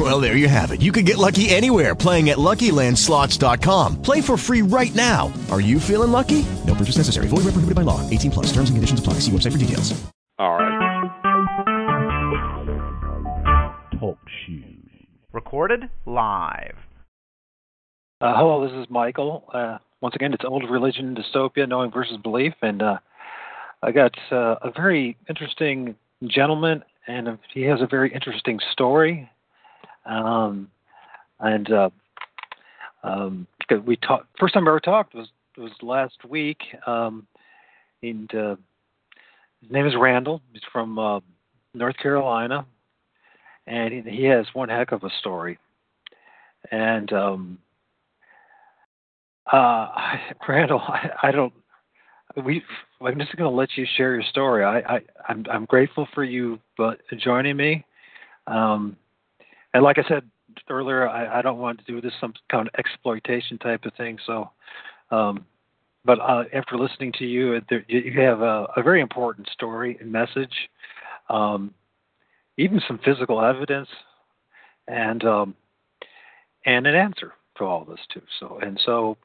Well, there you have it. You can get lucky anywhere playing at LuckyLandSlots.com. Play for free right now. Are you feeling lucky? No purchase necessary. Void where prohibited by law. 18 plus. Terms and conditions apply. See website for details. All right. Talk shoes. Recorded live. Uh, hello, this is Michael. Uh, once again, it's Old Religion Dystopia, Knowing versus Belief, and uh, I got uh, a very interesting gentleman, and he has a very interesting story. Um, and uh, um, because we talked. First time I ever talked was was last week. Um, and uh, his name is Randall. He's from uh, North Carolina, and he, he has one heck of a story. And um, uh, Randall, I, I don't. We. I'm just going to let you share your story. I, I, I'm, I'm grateful for you, but joining me. Um, and like I said earlier, I, I don't want to do this some kind of exploitation type of thing. So, um, but uh, after listening to you, there, you have a, a, very important story and message, um, even some physical evidence, and um, and an answer to all this too. So and so,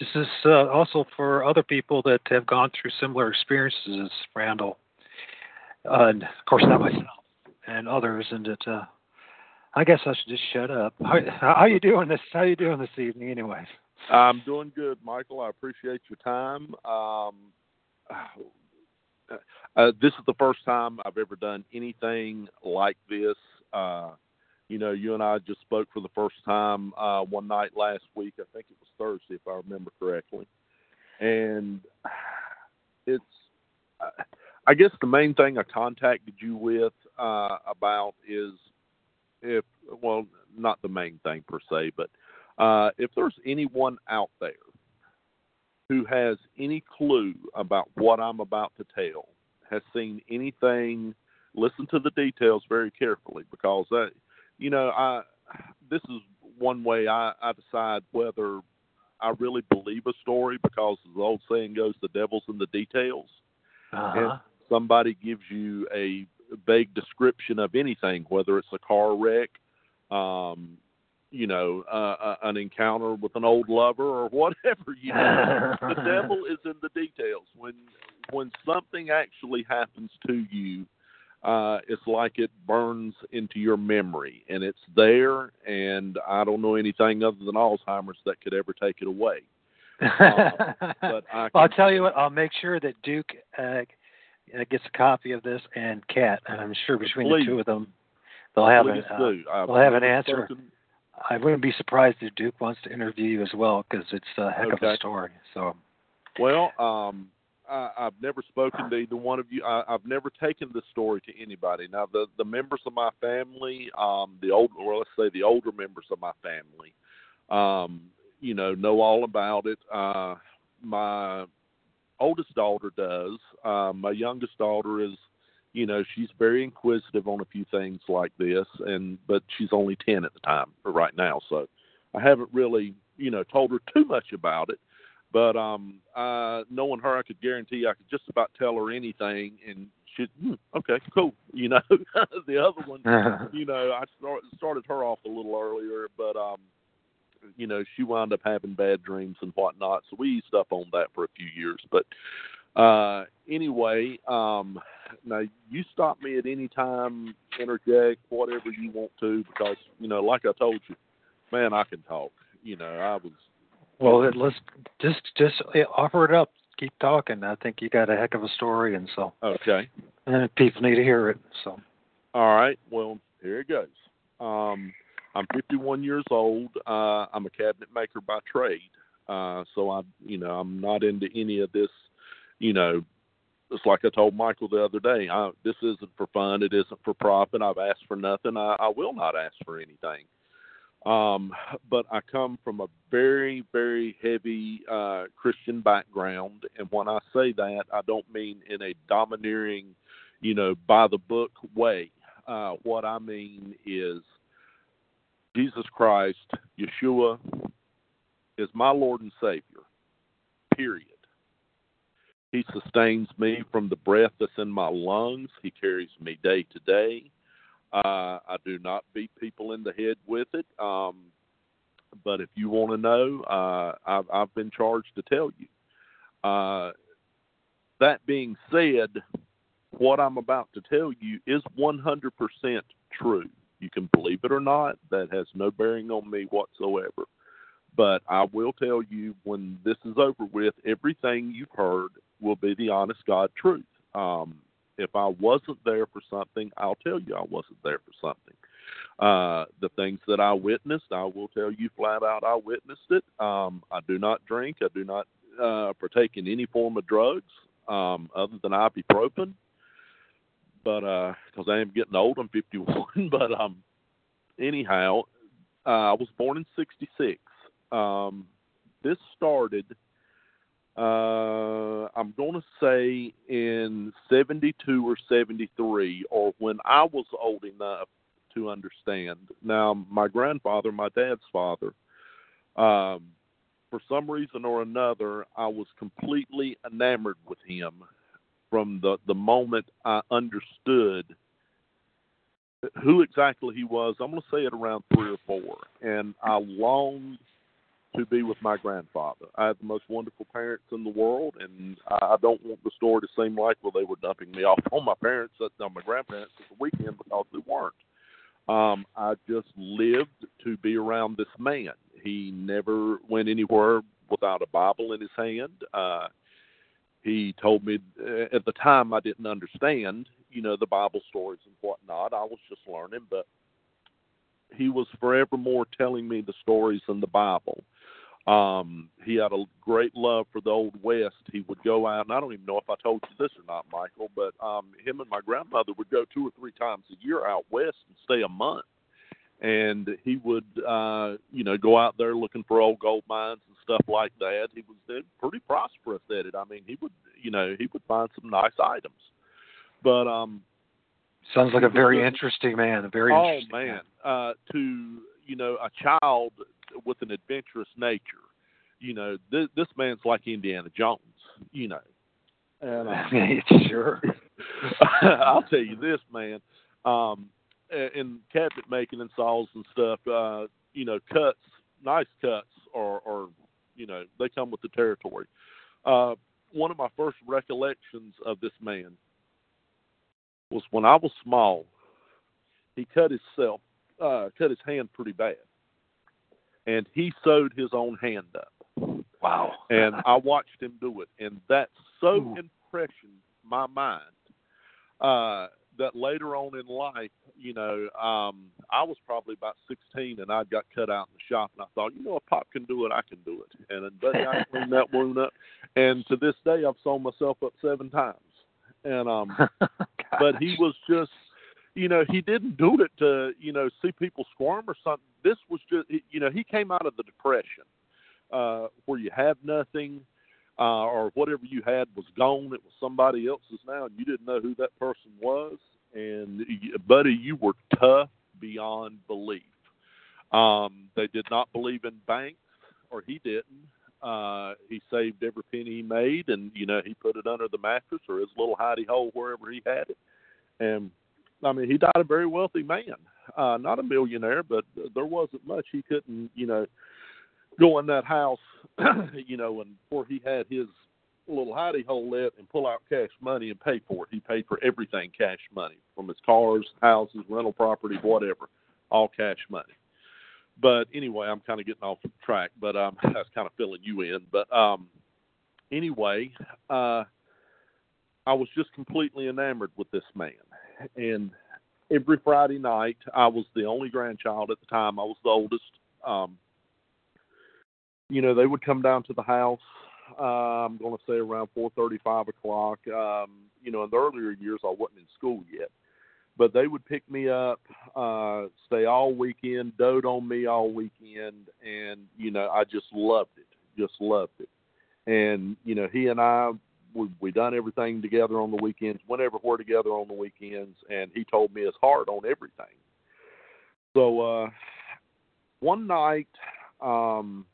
this is uh, also for other people that have gone through similar experiences as Randall, uh, and of course not myself and others, and it. Uh, I guess I should just shut up. How, how you doing this? How you doing this evening, anyway? I'm doing good, Michael. I appreciate your time. Um, uh, this is the first time I've ever done anything like this. Uh, you know, you and I just spoke for the first time uh, one night last week. I think it was Thursday, if I remember correctly. And it's, I guess the main thing I contacted you with uh, about is if, well, not the main thing per se, but uh, if there's anyone out there who has any clue about what I'm about to tell, has seen anything, listen to the details very carefully because that, you know, I this is one way I, I decide whether I really believe a story because as the old saying goes, "The devil's in the details." Uh-huh. And somebody gives you a vague description of anything, whether it's a car wreck, um, you know, uh, uh, an encounter with an old lover or whatever. You know, the devil is in the details. When when something actually happens to you, uh, it's like it burns into your memory, and it's there. And I don't know anything other than Alzheimer's that could ever take it away. Uh, but I well, I'll tell you what. I'll make sure that Duke uh, gets a copy of this, and Kat, and I'm sure between Please. the two of them, they'll have Please an uh, they'll have an answer. I wouldn't be surprised if Duke wants to interview you as well because it's a heck of a story. So Well, um, I, I've never spoken to either one of you. I, I've never taken this story to anybody. Now, the the members of my family, um, the old, or let's say the older members of my family, um, you know, know all about it. Uh, my oldest daughter does. Uh, my youngest daughter is, you know, she's very inquisitive on a few things like this, and but she's only ten at the time, or right now, so I haven't really, you know, told her too much about it. But um, uh, knowing her, I could guarantee I could just about tell her anything, and she, hmm, okay, cool. You know, the other one, you know, I start, started her off a little earlier, but um, you know, she wound up having bad dreams and whatnot, so we eased up on that for a few years. But uh, anyway, um, now you stop me at any time, interject whatever you want to, because you know, like I told you, man, I can talk. You know, I was well, let's just just offer it up. Keep talking. I think you got a heck of a story, and so okay. and people need to hear it. So All right. Well, here it goes. Um, I'm 51 years old. Uh, I'm a cabinet maker by trade. Uh, so I, you know, I'm not into any of this. You know, it's like I told Michael the other day. I, this isn't for fun. It isn't for profit. I've asked for nothing. I, I will not ask for anything. Um, but I come from a very, very heavy uh, Christian background, and when I say that, I don't mean in a domineering you know, by the book way. Uh, what I mean is Jesus Christ, Yeshua, is my Lord and Savior. Period. He sustains me from the breath that's in my lungs. He carries me day to day. Uh, I do not beat people in the head with it. Um, but if you want to know, uh, I've, I've been charged to tell you. Uh, that being said, what I'm about to tell you is 100% true. You can believe it or not, that has no bearing on me whatsoever. But I will tell you when this is over with, everything you've heard will be the honest God truth. Um, if I wasn't there for something, I'll tell you I wasn't there for something. Uh, the things that I witnessed, I will tell you flat out I witnessed it. Um, I do not drink. I do not uh, partake in any form of drugs um, other than ibuprofen. But because uh, I am getting old, I'm 51. but um, anyhow, uh, I was born in '66. Um, this started uh, I'm going to say in 72 or 73, or when I was old enough to understand. Now, my grandfather, my dad's father, um, for some reason or another, I was completely enamored with him from the, the moment I understood who exactly he was. I'm going to say it around three or four. And I longed – to be with my grandfather. I had the most wonderful parents in the world, and I don't want the story to seem like well they were dumping me off on my parents, uh, on my grandparents at the weekend because they weren't. Um, I just lived to be around this man. He never went anywhere without a Bible in his hand. Uh, he told me uh, at the time I didn't understand, you know, the Bible stories and whatnot. I was just learning, but he was forevermore telling me the stories in the Bible. Um, he had a great love for the old west. He would go out, and I don't even know if I told you this or not, Michael, but um, him and my grandmother would go two or three times a year out west and stay a month. And he would, uh, you know, go out there looking for old gold mines and stuff like that. He was pretty prosperous at it. I mean, he would, you know, he would find some nice items. But um, sounds like a very interesting man. A very oh interesting man, man. Uh, to you know, a child with an adventurous nature. You know, this, this man's like Indiana Jones. You know, and uh, sure. I'll tell you this, man. Um, in cabinet making and saws and stuff, uh, you know, cuts, nice cuts, or, or you know, they come with the territory. Uh, one of my first recollections of this man was when I was small. He cut himself, uh, cut his hand pretty bad, and he sewed his own hand up. Wow. and I watched him do it, and that so Ooh. impressioned my mind uh, that later on in life, you know, um, I was probably about 16 and I got cut out in the shop, and I thought, you know, if Pop can do it, I can do it. And buddy, I cleaned that wound up, and to this day, I've sewn myself up seven times. And um, but he was just you know, he didn't do it to, you know, see people squirm or something. This was just, you know, he came out of the depression uh, where you have nothing uh, or whatever you had was gone. It was somebody else's now, and you didn't know who that person was. And, buddy, you were tough beyond belief. Um, they did not believe in banks, or he didn't. Uh, he saved every penny he made, and you know he put it under the mattress or his little hidey hole wherever he had it. And I mean, he died a very wealthy man, uh, not a millionaire, but there wasn't much he couldn't, you know, go in that house, you know, and where he had his little hidey hole let and pull out cash money and pay for it. He paid for everything cash money, from his cars, houses, rental property, whatever, all cash money. But anyway, I'm kind of getting off track, but um, that's kind of filling you in. But um, anyway, uh, I was just completely enamored with this man and every Friday night, I was the only grandchild at the time. I was the oldest. Um, you know, they would come down to the house. Uh, I'm going to say around four thirty, five o'clock. Um, you know, in the earlier years, I wasn't in school yet, but they would pick me up, uh, stay all weekend, dote on me all weekend, and you know, I just loved it. Just loved it. And you know, he and I we we done everything together on the weekends, went everywhere together on the weekends, and he told me his heart on everything. So uh, one night, um,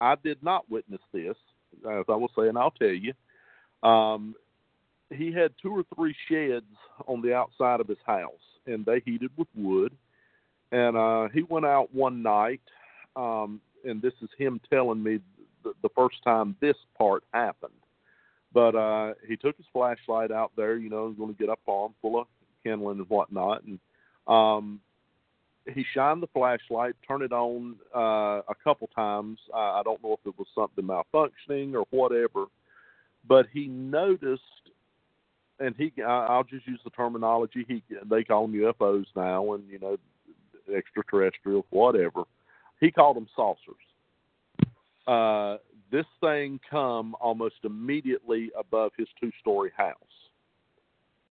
I did not witness this, as I was saying. I'll tell you. Um, he had two or three sheds on the outside of his house, and they heated with wood. And uh, he went out one night, um, and this is him telling me the, the first time this part happened. But uh, he took his flashlight out there, you know, going to get up on full of kindling and whatnot, and um, he shined the flashlight, turned it on uh, a couple times. I, don't know if it was something malfunctioning or whatever, but he noticed, and he I'll just use the terminology. He they call them UFOs now, and you know, extraterrestrial whatever. He called them saucers. Uh, this thing come almost immediately above his two-story house.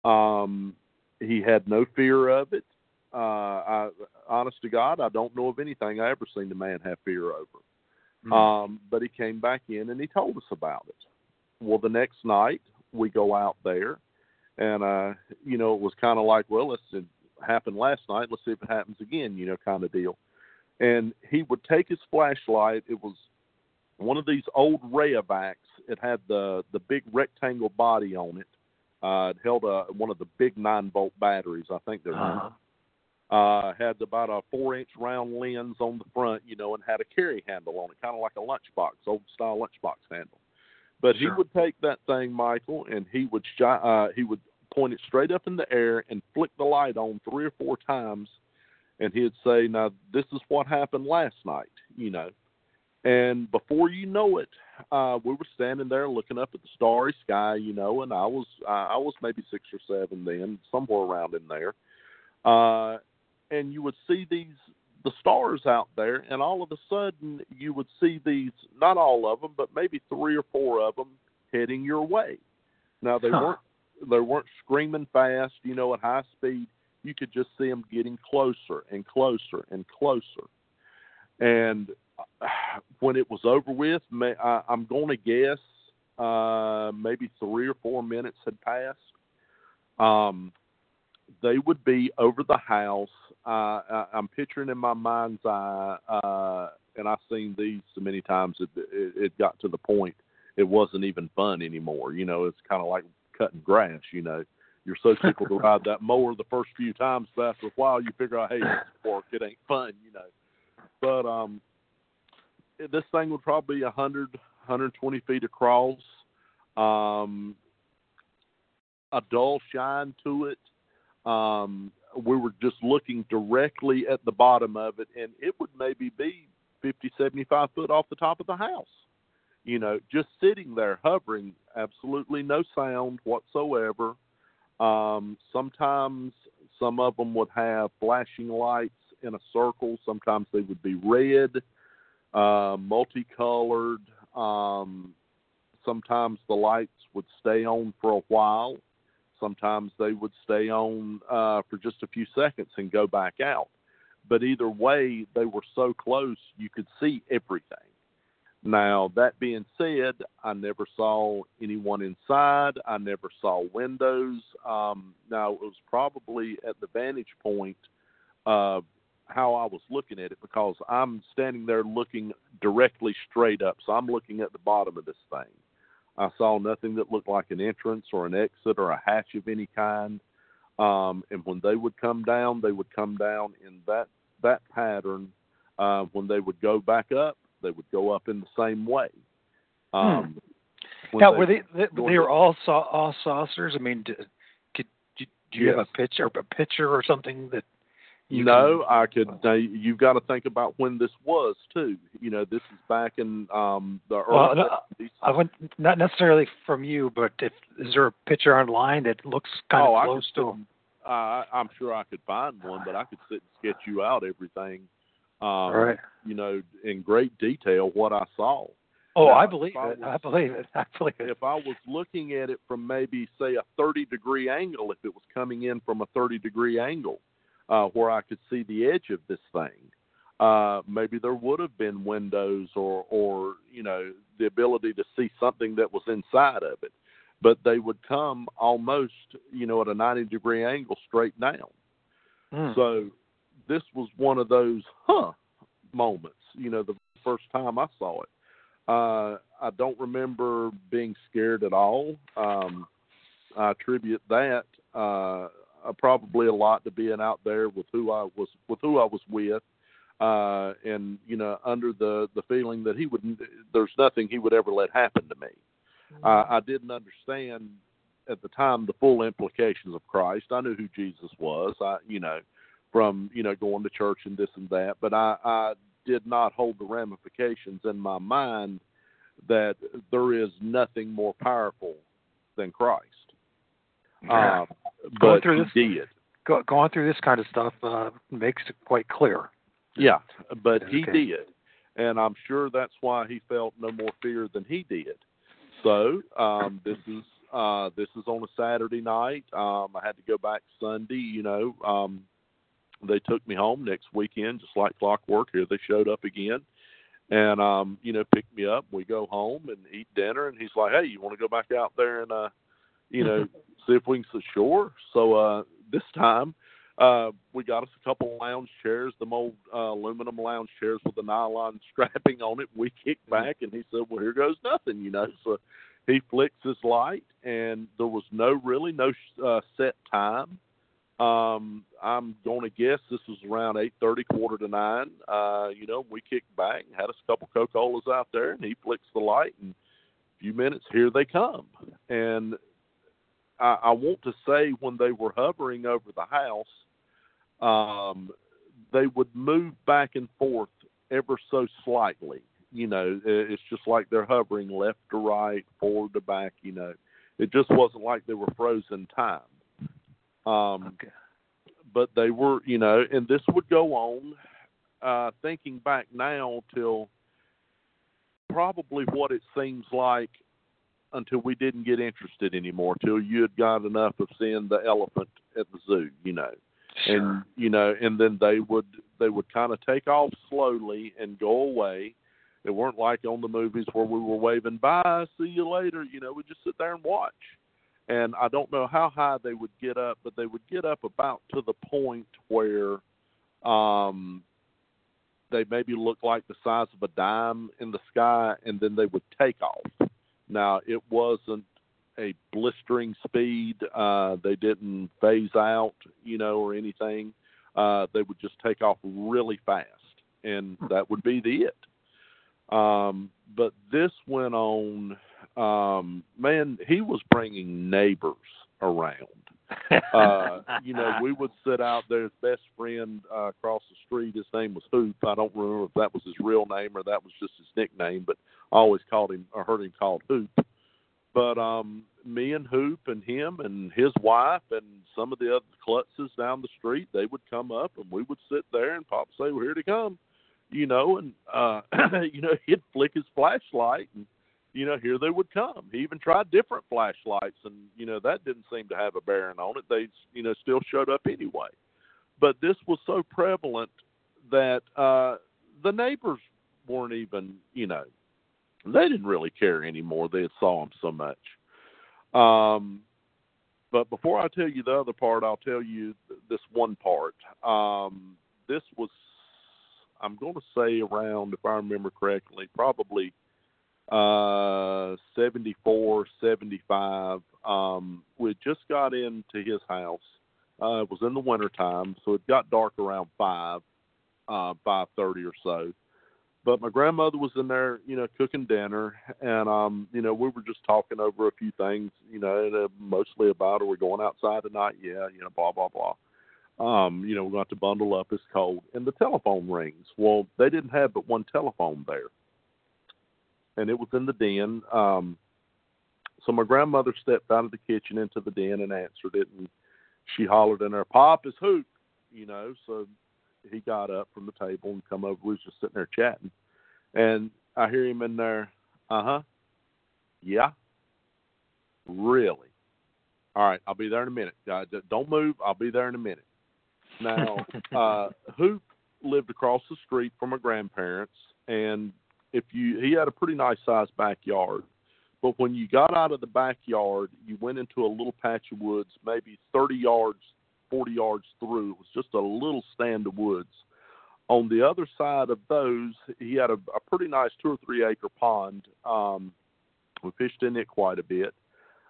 Um, he had no fear of it. Uh, I, honest to God, I don't know of anything I ever seen the man have fear over. Mm-hmm. Um, but he came back in and he told us about it. Well, the next night we go out there, and uh, you know it was kind of like, well, it happened last night. Let's see if it happens again, you know, kind of deal. And he would take his flashlight. It was one of these old Rayovacs. It had the the big rectangle body on it. Uh, it held a one of the big nine volt batteries. I think they're uh-huh. Uh, had about a four inch round lens on the front, you know, and had a carry handle on it, kind of like a lunchbox, old style lunchbox handle. But sure. he would take that thing, Michael, and he would sh- uh, he would point it straight up in the air and flick the light on three or four times, and he'd say, "Now this is what happened last night," you know. And before you know it, uh, we were standing there looking up at the starry sky, you know, and I was uh, I was maybe six or seven then, somewhere around in there. Uh, and you would see these the stars out there, and all of a sudden you would see these not all of them, but maybe three or four of them heading your way. Now they huh. weren't they weren't screaming fast, you know, at high speed. You could just see them getting closer and closer and closer. And when it was over with, I, I'm going to guess uh, maybe three or four minutes had passed. Um, they would be over the house. Uh, I, I'm picturing in my mind's eye, uh, and I've seen these so many times. It, it, it got to the point it wasn't even fun anymore. You know, it's kind of like cutting grass. You know, you're so tickled to ride that mower the first few times, but after a while, you figure out, hey, it's work. It ain't fun. You know, but um, this thing would probably be a hundred, 120 feet across. Um, a dull shine to it um, we were just looking directly at the bottom of it, and it would maybe be 50, 75 foot off the top of the house. You know, just sitting there hovering, absolutely no sound whatsoever. Um, sometimes some of them would have flashing lights in a circle. Sometimes they would be red, uh, multicolored. Um, sometimes the lights would stay on for a while. Sometimes they would stay on uh, for just a few seconds and go back out. But either way, they were so close you could see everything. Now, that being said, I never saw anyone inside. I never saw windows. Um, now, it was probably at the vantage point of how I was looking at it because I'm standing there looking directly straight up. So I'm looking at the bottom of this thing. I saw nothing that looked like an entrance or an exit or a hatch of any kind. Um, and when they would come down, they would come down in that that pattern. Uh, when they would go back up, they would go up in the same way. Hmm. Um, hmm. Now, they, were they they, they were all all saucers? I mean, did, could, do you yes. have a picture a picture or something that you no, can, I could. Uh, you've got to think about when this was too. You know, this is back in um, the early. Well, no, I went not necessarily from you, but if is there a picture online that looks kind oh, of close to them? Uh, I'm sure I could find one, but I could sit and sketch you out everything. Um, right. You know, in great detail what I saw. Oh, now, I believe it. I, was, I believe it. I believe it. If I was looking at it from maybe say a 30 degree angle, if it was coming in from a 30 degree angle, uh, where I could see the edge of this thing. uh, maybe there would have been windows or, or you know, the ability to see something that was inside of it. But they would come almost, you know, at a 90 degree angle straight down. Mm. So this was one of those, huh, moments, you know, the first time I saw it. Uh, I don't remember being scared at all. Um, I attribute that uh, uh, probably a lot to being out there with who I was with who I was with, uh, and you know under the the feeling that he would there's nothing he would ever let happen to me. Uh, I didn't understand at the time the full implications of Christ. I knew who Jesus was. I you know from you know going to church and this and that, but I, I did not hold the ramifications in my mind that there is nothing more powerful than Christ. Um, Going but through he this- did. Go, going through this kind of stuff uh, makes it quite clear. Yeah, but he Okay. did, and I'm sure that's why he felt no more fear than he did. So um, this is uh, this is on a Saturday night. Um, I had to go back Sunday. You know, um, they took me home next weekend, just like clockwork. Here they showed up again, and um, you know, picked me up. We go home and eat dinner, and he's like, "Hey, you want to go back out there and uh, you know, see if we can shore?" So uh, this time uh, we got us a couple lounge chairs, the old uh, aluminum lounge chairs with the nylon strapping on it. We kicked back, and he said, "Well, here goes nothing," you know. So he flicks his light, and there was no really no uh, set time. Um, I'm going to guess this was around eight thirty, quarter to nine. Uh, you know, we kicked back, had us a couple Coca Colas out there, and he flicks the light, and a few minutes here they come, and I, I want to say when they were hovering over the house, um, they would move back and forth ever so slightly. You know, it's just like they're hovering left to right, forward to back. You know, it just wasn't like they were frozen time. Um, Okay. but they were, you know, and this would go on. Uh, thinking back now till probably what it seems like until we didn't get interested anymore, till you had got enough of seeing the elephant at the zoo, you know. And you know and then they would they would kind of take off slowly and go away. It weren't like on the movies where we were waving bye see you later. You know we just sit there and watch. And i don't know how high they would get up but they would get up about to the point where um they maybe looked like the size of a dime in the sky and then they would take off now it wasn't a blistering speed. Uh, they didn't phase out, you know, or anything. Uh, they would just take off really fast, and that would be the it. Um, but this went on. Um, man, he was bringing neighbors around. Uh, you know, we would sit out there. His best friend uh, across the street, his name was Hoop. I don't remember if that was his real name or that was just his nickname, but I always called him or heard him called Hoop but um me and Hoop and him and his wife and some of the other klutzes down the street, they would come up and we would sit there and Pop say, Well, here they come you know, and uh you know, he'd flick his flashlight and you know, here they would come. He even tried different flashlights and, you know, that didn't seem to have a bearing on it. They you know, still showed up anyway. But this was so prevalent that uh the neighbors weren't even, you know, they didn't really care anymore. They had saw him so much. Um, but before I tell you the other part, I'll tell you th- this one part. Um, this was, I'm going to say around, if I remember correctly, probably uh, 74, 75. Um, we just got into his house. Uh, it was in the wintertime, so it got dark around 5, uh, 5.30 or so but my grandmother was in there, you know, cooking dinner, and um, you know, we were just talking over a few things, you know, and, uh, mostly about are we going outside tonight? Yeah, you know, blah blah blah. Um, you know, we're going to bundle up. It's cold, and the telephone rings. Well, they didn't have but one telephone there, and it was in the den. Um, so my grandmother stepped out of the kitchen into the den and answered it, and she hollered in there, "Pop is Hoop," you know. So he got up from the table and come over. We was just sitting there chatting, and I hear him in there. Uh huh. Yeah. Really. All right. I'll be there in a minute. Uh, don't move. I'll be there in a minute. Now, uh, Hoop lived across the street from my grandparents, and if you he had a pretty nice sized backyard. But when you got out of the backyard, you went into a little patch of woods, maybe 30 yards, 40 yards through. It was just a little stand of woods. On the other side of those, he had a, a pretty nice two or three acre pond. Um, we fished in it quite a bit.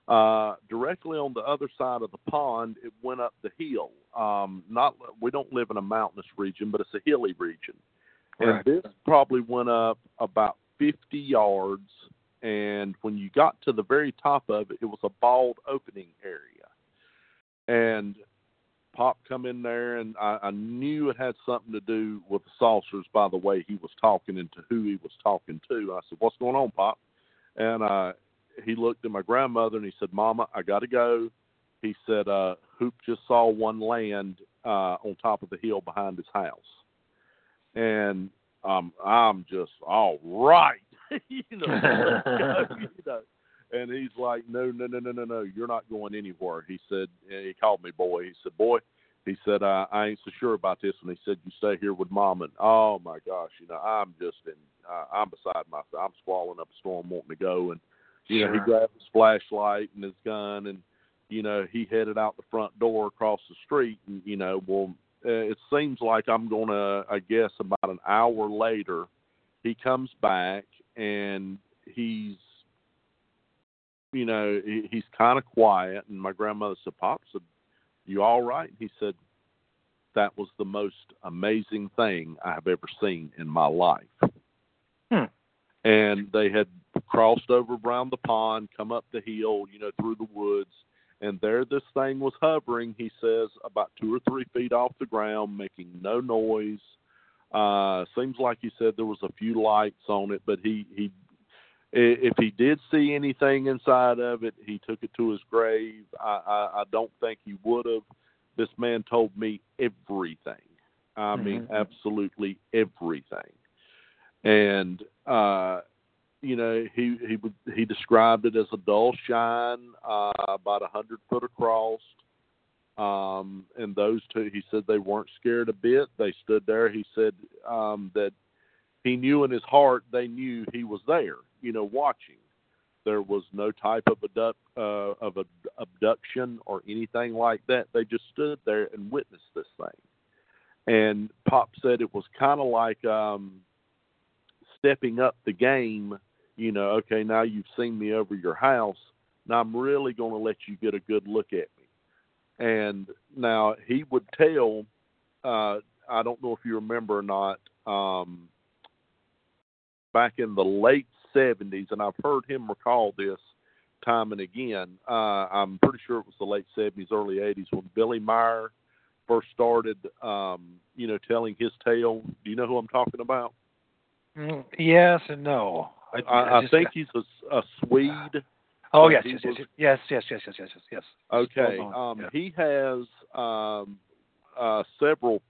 Uh, directly on the other side of the pond, it went up the hill. Um, not we don't live in a mountainous region, but it's a hilly region, And this probably went up about 50 yards. And when you got to the very top of it, it was a bald opening area, and Pop come in there, and I, I knew it had something to do with the saucers by the way he was talking and to who he was talking to. I said, "What's going on, Pop?" And uh, he looked at my grandmother and he said, "Mama, I got to go." He said, uh, "Hoop just saw one land uh, on top of the hill behind his house," and um, I'm just all right, you know, go, you know. And he's like, "No, no, no, no, no, no, you're not going anywhere." He said, and he called me boy. He said, "Boy." He said, uh, I ain't so sure about this. And he said, you stay here with mom. And oh my gosh, you know, I'm just in, uh, I'm beside myself. I'm squalling up a storm wanting to go. And, you know, he grabbed his flashlight and his gun and, you know, he headed out the front door across the street. And, you know, well, uh, it seems like I'm going to, I guess, about an hour later, he comes back and he's, you know, he, he's kind of quiet. And my grandmother said, Pop said, you all right? He said, that was the most amazing thing I have ever seen in my life. Hmm. And they had crossed over around the pond, come up the hill, you know, through the woods, and there this thing was hovering, he says, about two or three feet off the ground, making no noise. Uh, seems like he said there was a few lights on it, but he, he if he did see anything inside of it, he took it to his grave. I, I, I don't think he would have. This man told me everything. I mean, Mhm. absolutely everything. And uh, you know, he he he described it as a dull shine, uh, about a hundred foot across. Um, and those two, he said they weren't scared a bit. They stood there. He said um, that he knew in his heart they knew he was there, you know, watching. There was no type of abduct, uh, of a, abduction or anything like that. They just stood there and witnessed this thing. And Pop said it was kind of like um, stepping up the game. You know, okay, now you've seen me over your house. Now I'm really going to let you get a good look at me. And now he would tell. Uh, I don't know if you remember or not. Um, back in the late 70s, and I've heard him recall this time and again. Uh, I'm pretty sure it was the late 70s, early 80s when Billy Meier first started, um, you know, telling his tale. Do you know who I'm talking about? Mm, yes and no. I, I, I just- think he's a, a Swede. Oh yes, yes, yes, yes, yes, yes, yes, yes, yes, yes. Okay. Um, yeah. He has um, uh, several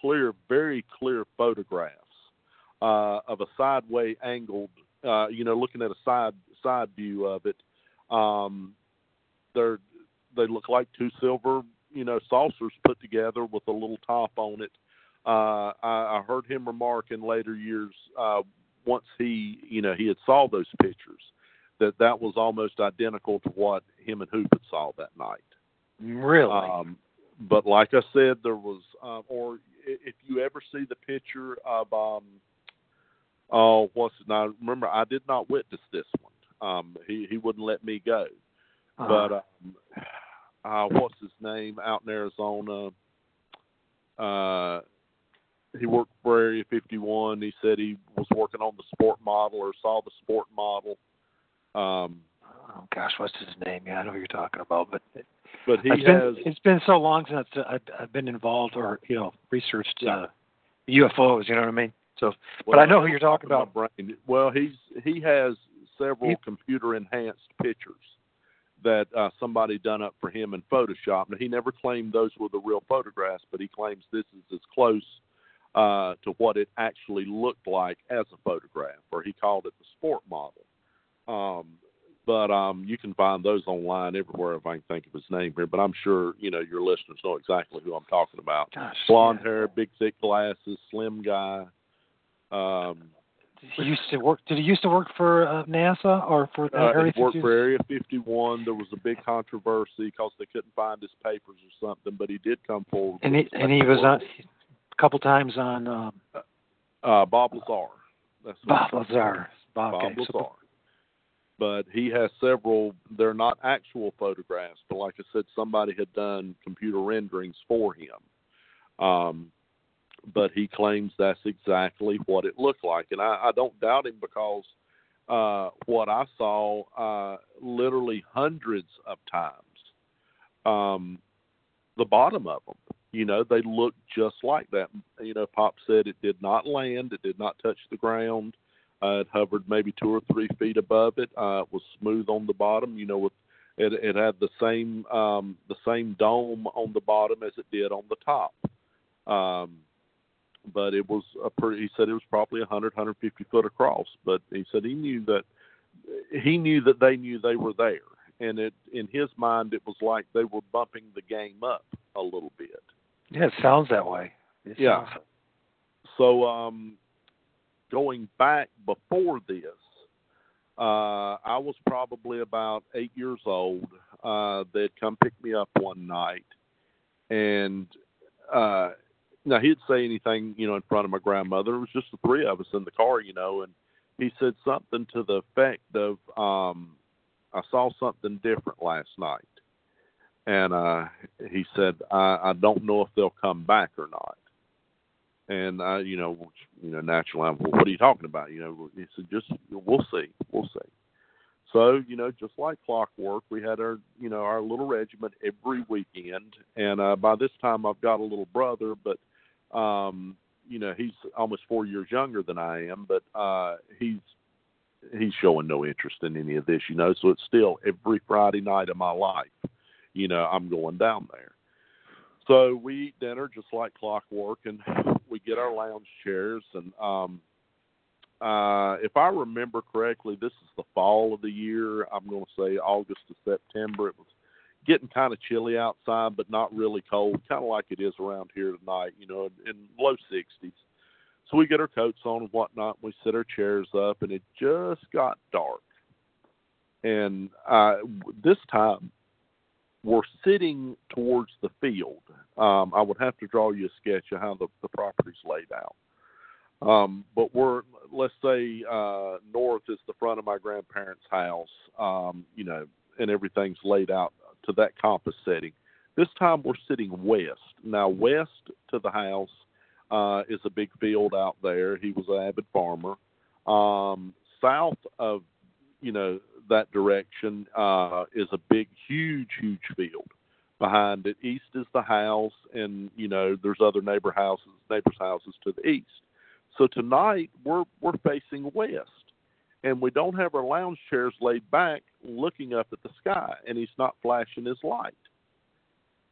clear, very clear photographs uh, of a sideway angled, uh, you know, looking at a side side view of it. Um, they're they look like two silver, you know, saucers put together with a little top on it. Uh, I, I heard him remark in later years uh, once he, you know, he had saw those pictures that that was almost identical to what him and Hoop had saw that night. Really? Um, but like I said, there was, uh, or if you ever see the picture of, um, oh, what's it? now? Remember, I did not witness this one. Um, he he wouldn't let me go. Uh-huh. But um, uh, what's his name out in Arizona? Uh, he worked for Area 51. He said he was working on the sport model or saw the sport model. Um, oh gosh, what's his name? Yeah, I know who you're talking about, but but he it's has. been it's been so long since I've, I've been involved or you know researched Yeah. uh, UFOs. You know what I mean? So, but I know who you're talking about. brain. Well, he's he has several He- computer enhanced pictures that uh, somebody done up for him in Photoshop. Now he never claimed those were the real photographs, but he claims this is as close uh, to what it actually looked like as a photograph, or he called it the sport model. Um, but um, you can find those online everywhere if I can think of his name here. But I'm sure you know your listeners know exactly who I'm talking about. Gosh, Blonde yeah. hair, big thick glasses, slim guy. Um, He used to work. Did he used to work for uh, NASA or for uh, uh, Area he worked 51? for Area 51. There was a big controversy because they couldn't find his papers or something, but he did come forward. and he and he was on paperwork. a couple times on um, uh, Bob Lazar. That's Bob. Lazar. Bob, Bob okay, so- Lazar. But he has several. They're not actual photographs, but like I said, somebody had done computer renderings for him. Um, but he claims that's exactly what it looked like, and I, I don't doubt him because uh, what I saw, uh, literally hundreds of times, um, the bottom of them. You know, they look just like that. You know, Pop said it did not land, it did not touch the ground. Uh, it hovered maybe two or three feet above it. Uh, it was smooth on the bottom. You know, with it, it had the same um, the same dome on the bottom as it did on the top. Um, but it was a pretty. He said it was probably 100, 150 foot across. But he said he knew that he knew that they knew they were there, and it in his mind it was like they were bumping the game up a little bit. Yeah, it sounds that way. It Yeah. sounds- So um, going back before this, uh, I was probably about eight years old. Uh, they'd come pick me up one night, and uh, now he'd say anything, you know, in front of my grandmother. It was just the three of us in the car, you know, and he said something to the effect of, um, "I saw something different last night," and uh, he said, I, "I don't know if they'll come back or not." And I, you know, you know, naturally, I'm, well, what are you talking about? You know, he said, just we'll see, we'll see. So, you know, just like clockwork, we had our, you know, our little regiment every weekend. And uh, by this time, I've got a little brother, but, um, you know, he's almost four years younger than I am, but uh, he's he's showing no interest in any of this, you know. So it's still every Friday night of my life, you know, I'm going down there. So we eat dinner just like clockwork, and we get our lounge chairs. And um, uh, if I remember correctly, this is the fall of the year. I'm going to say August to September. It was getting kind of chilly outside, but not really cold, kind of like it is around here tonight. You know, in low 60s. So we get our coats on and whatnot. And We set our chairs up, and it just got dark. And uh, this time, we're sitting towards the field. Um, I would have to draw you a sketch of how the, the property's laid out. Um, but we're, let's say, uh, north is the front of my grandparents' house, um, you know, and everything's laid out to that compass setting. This time we're sitting west. Now, west to the house uh, is a big field out there. He was an avid farmer. Um, south of, you know, that direction uh, is a big, huge, huge field. Behind it, east is the house, and you know there's other neighbor houses, neighbors' houses to the east. So tonight we're we're facing west, and we don't have our lounge chairs laid back, looking up at the sky, and he's not flashing his light.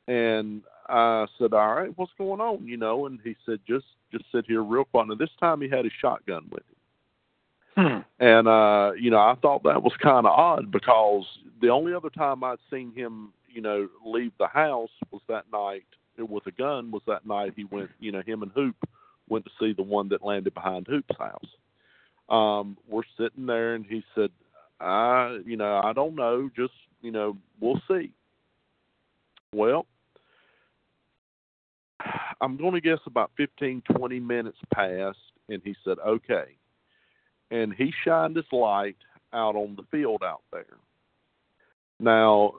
And I said, "All right, what's going on?" You know, and he said, "Just just sit here real quiet." And this time he had his shotgun with him. Hmm. And uh, you know, I thought that was kind of odd because the only other time I'd seen him, you know, leave the house was that night with a gun. Was that night he went, you know, him and Hoop went to see the one that landed behind Hoop's house. Um, we're sitting there, and he said, "I, you know, I don't know. Just, you know, we'll see." Well, I'm going to guess about 15, 20 minutes passed, and he said, "Okay." And he shined his light out on the field out there. Now,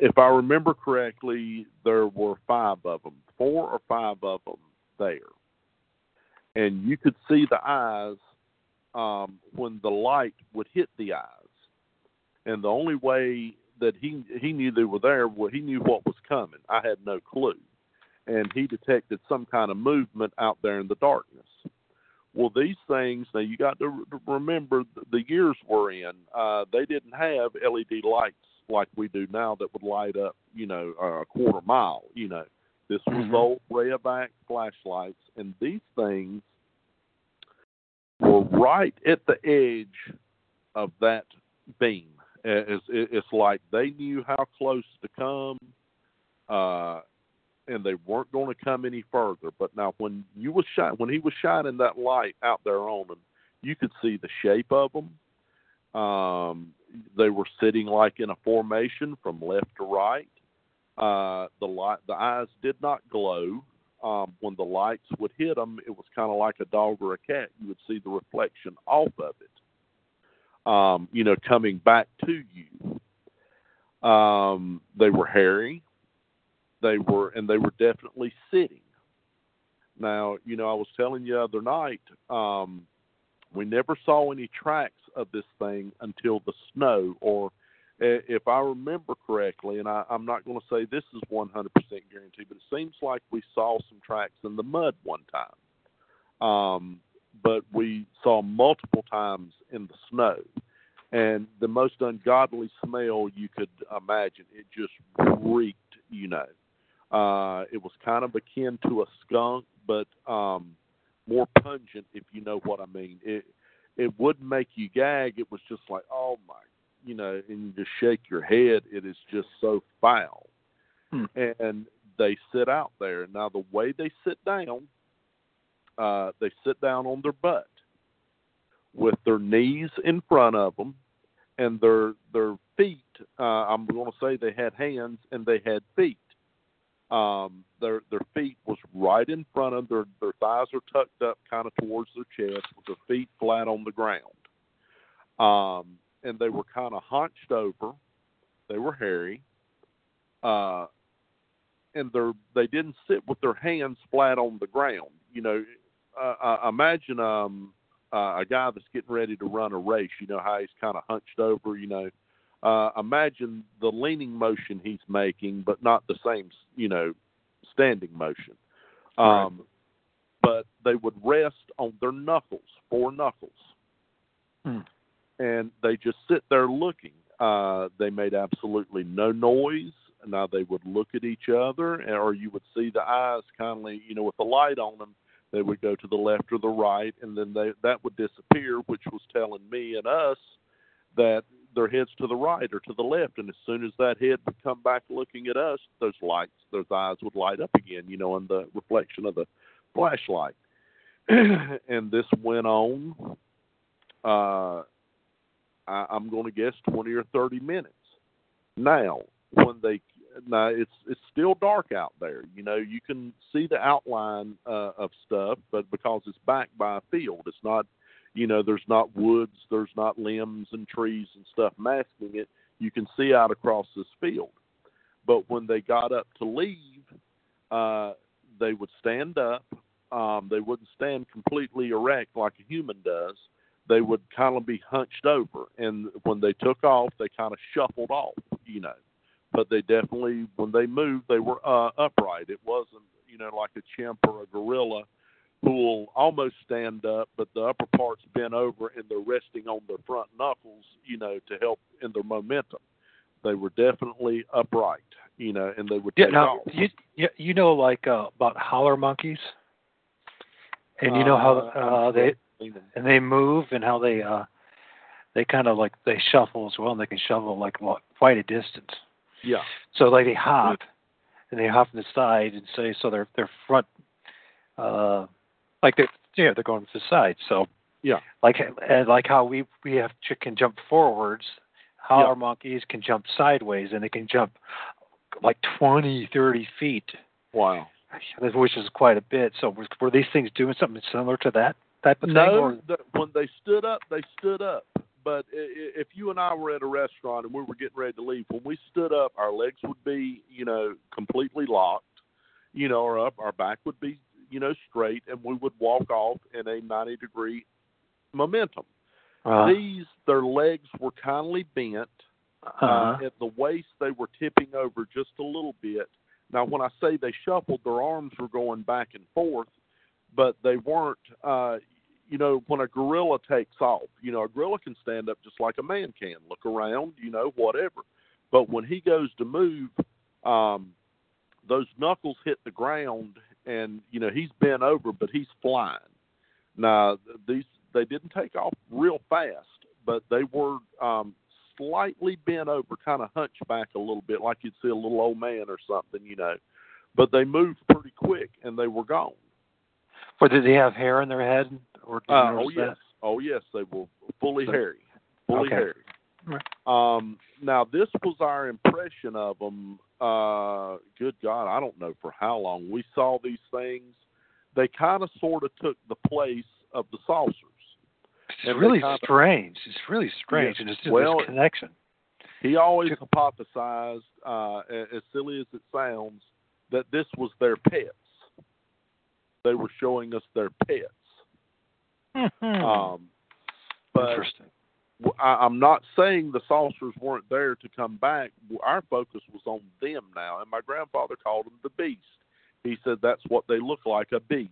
if I remember correctly, there were five of them, four or five of them there, and you could see the eyes um, when the light would hit the eyes, and the only way that he he knew they were there, well, he knew what was coming. I had no clue, and he detected some kind of movement out there in the darkness. Well, these things now you got to remember the years we're in. Uh, they didn't have LED lights like we do now that would light up, you know, a quarter mile. You know, this was Mhm. old Rayovac flashlights, and these things were right at the edge of that beam. It's, it's like they knew how close to come, uh, and they weren't going to come any further. But now, when you was shine, when he was shining that light out there on them, you could see the shape of them. Um, they were sitting like in a formation from left to right. Uh, the light, the eyes did not glow. Um, when the lights would hit them, it was kind of like a dog or a cat. You would see the reflection off of it. Um, you know, coming back to you. Um, they were hairy. They were, and they were definitely sitting. Now, you know, I was telling you the other night, um, we never saw any tracks of this thing until the snow, or if I remember correctly, and I, I'm not going to say this is 100% guaranteed, but it seems like we saw some tracks in the mud one time. Um, but we saw multiple times in the snow. And the most ungodly smell you could imagine. It just reeked, you know. Uh, it was kind of akin to a skunk, but um, more pungent, if you know what I mean. It it wouldn't make you gag. It was just like, oh my, you know, and you just shake your head. It is just so foul. Hmm. And they sit out there. Now the way they sit down, uh, they sit down on their butt with their knees in front of them and their their feet. Uh, I'm going to say they had hands and they had feet. Um, their their feet was right in front of their their thighs are tucked up kind of towards their chest with their feet flat on the ground. Um, and they were kind of hunched over. They were hairy. Uh, and they're they didn't sit with their hands flat on the ground. You know, uh, uh, imagine um, uh, a guy that's getting ready to run a race. You know how he's kind of hunched over. You know, uh, imagine the leaning motion he's making, but not the same, you know, standing motion. Um, Right. But they would rest on their knuckles, four knuckles, Hmm. and they just sit there looking. Uh, they made absolutely no noise. Now they would look at each other, or you would see the eyes kindly, you know, with the light on them. They would go to the left or the right, and then they that would disappear, which was telling me and us that their heads to the right or to the left. And as soon as that head would come back looking at us, those lights, those eyes would light up again, you know, in the reflection of the flashlight. and this went on. Uh, I, I'm going to guess twenty or thirty minutes. Now, when they now it's it's still dark out there. You know, you can see the outline uh, of stuff, but because it's backed by a field, it's not. You know, there's not woods, there's not limbs and trees and stuff masking it. You can see out across this field. But when they got up to leave, uh, they would stand up. Um, they wouldn't stand completely erect like a human does. They would kind of be hunched over, and when they took off, they kind of shuffled off. You know, but they definitely, when they moved, they were uh, upright. It wasn't, you know, like a chimp or a gorilla who will almost stand up, but the upper part's bent over and they're resting on their front knuckles, you know, to help in their momentum. They were definitely upright, you know, and they would Yeah, now off. you you, you know like uh, about howler monkeys, and you know how uh, they and they move and how they uh they kind of like they shuffle as well, and they can shuffle like what, quite a distance. yeah, So like they hop, and they hop on the side and say so their their front, uh, like they yeah they're going to the side. So yeah, like and like how we we have can jump forwards, howler Yeah. monkeys can jump sideways and they can jump like 20, 30 feet, wow. which is quite a bit. So were, were these things doing something similar to that type of thing? No, the, when they stood up, they stood up. But if you and I were at a restaurant and we were getting ready to leave, when we stood up, our legs would be, you know, completely locked, you know, or up. Our back would be, you know, straight, and we would walk off in a ninety degree momentum. uh, These, their legs were kindly bent. uh, Uh, at the waist, they were tipping over just a little bit. Now, when I say they shuffled, their arms were going back and forth, but they weren't. Uh, you know, when a gorilla takes off, you know, a gorilla can stand up just like a man can, look around, you know, whatever. But when he goes to move, um, those knuckles hit the ground, and you know he's bent over, but he's flying. Now these they didn't take off real fast, but they were um, slightly bent over, kind of hunched back a little bit, like you'd see a little old man or something, you know. But they moved pretty quick, and they were gone. But did they have hair in their head? Or did Uh, notice oh yes, oh yes, they were fully So- hairy, fully Okay. hairy. Right. Um, now this was our impression of them. Uh, good God, I don't know for how long we saw these things. They kind of sort of took the place of the saucers. It's And really kinda- strange. It's really strange, Yeah. and it's just Well, this connection. He always hypothesized, uh, as silly as it sounds, that this was their pets. They were showing us their pets. Um, but Hmm. Interesting. I, am not saying the saucers weren't there to come back. Our focus was on them now, and my grandfather called them the beast. He said that's what they look like, a beast.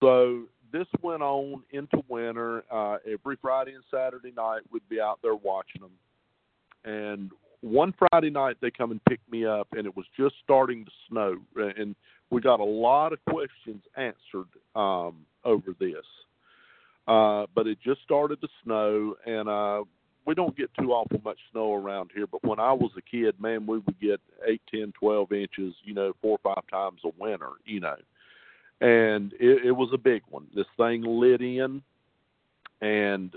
So this went on into winter. Uh, every Friday and Saturday night, we'd be out there watching them. And one Friday night, they come and pick me up, and it was just starting to snow, and we got a lot of questions answered um, over this. Uh, but it just started to snow, and uh, we don't get too awful much snow around here. But when I was a kid, man, we would get eight, ten, twelve inches, you know, four or five times a winter, you know. And it, it was a big one. This thing lit in, and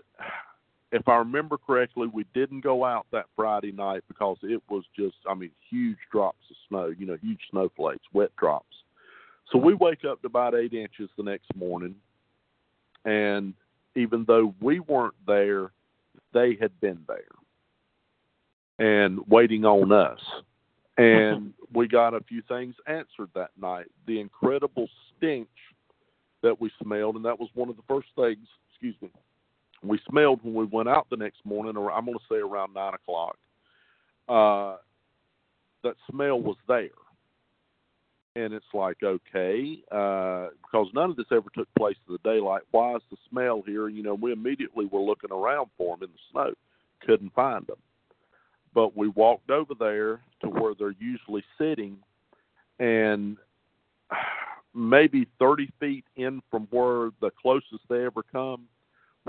if I remember correctly, we didn't go out that Friday night because it was just, I mean, huge drops of snow, you know, huge snowflakes, wet drops. So we wake up to about eight inches the next morning, and even though we weren't there, they had been there and waiting on us. And we got a few things answered that night. The incredible stench that we smelled, and that was one of the first things, excuse me, we smelled when we went out the next morning, or I'm going to say around nine o'clock. Uh, that smell was there, and it's like okay, uh, because none of this ever took place in the daylight. Why is the smell here? You know, we immediately were looking around for them in the snow, couldn't find them, but we walked over there to where they're usually sitting, and maybe 30 feet in from where the closest they ever come,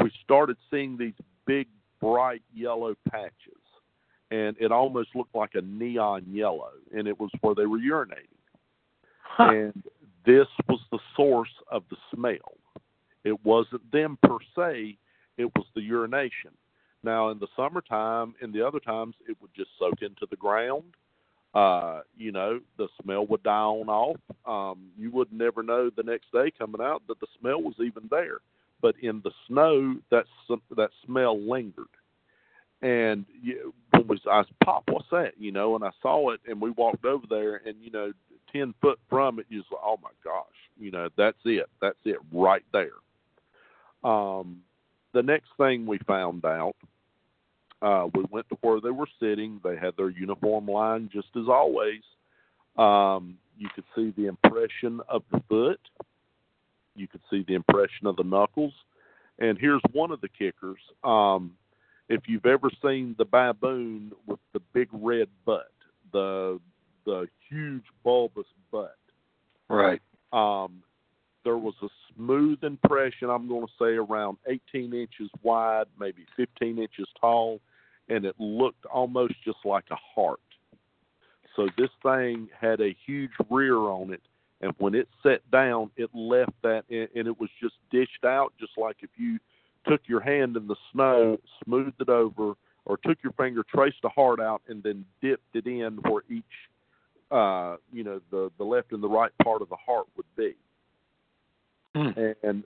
we started seeing these big, bright yellow patches. And it almost looked like a neon yellow, and it was where they were urinating. And this was the source of the smell. It wasn't them per se, it was the urination. Now, in the summertime and the other times, it would just soak into the ground. Uh, you know, the smell would die on off. Um, you would never know the next day coming out that the smell was even there. But in the snow, that that smell lingered. And when was I was, pop? What's that? You know, and I saw it, and we walked over there, and you know, ten foot from it, you was like, oh my gosh, you know, that's it, that's it, right there. Um, the next thing we found out, uh, we went to where they were sitting. They had their uniform line just as always. Um, you could see the impression of the foot. You could see the impression of the knuckles. And here's one of the kickers. Um, if you've ever seen the baboon with the big red butt, the the huge bulbous butt, Right. um, there was a smooth impression. I'm going to say around 18 inches wide, maybe 15 inches tall, and it looked almost just like a heart. So this thing had a huge rear on it, and when it set down, it left that, and and it was just dished out, just like if you took your hand in the snow, smoothed it over, or took your finger, traced a heart out, and then dipped it in where each, uh, you know, the the left and the right part of the heart would be Hmm. and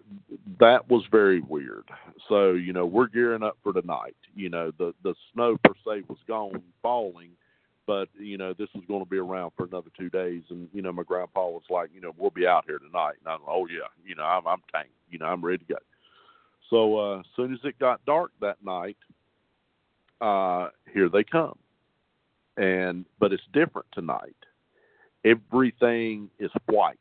that was very weird. So you know we're gearing up for tonight. You know the the snow per se was gone falling, but you know this was going to be around for another two days. And you know my grandpa was like, you know we'll be out here tonight. And I'm like, oh yeah, you know I'm I'm tanked. You know I'm ready to go. So uh, as soon as it got dark that night, uh, here they come. And but it's different tonight. Everything is white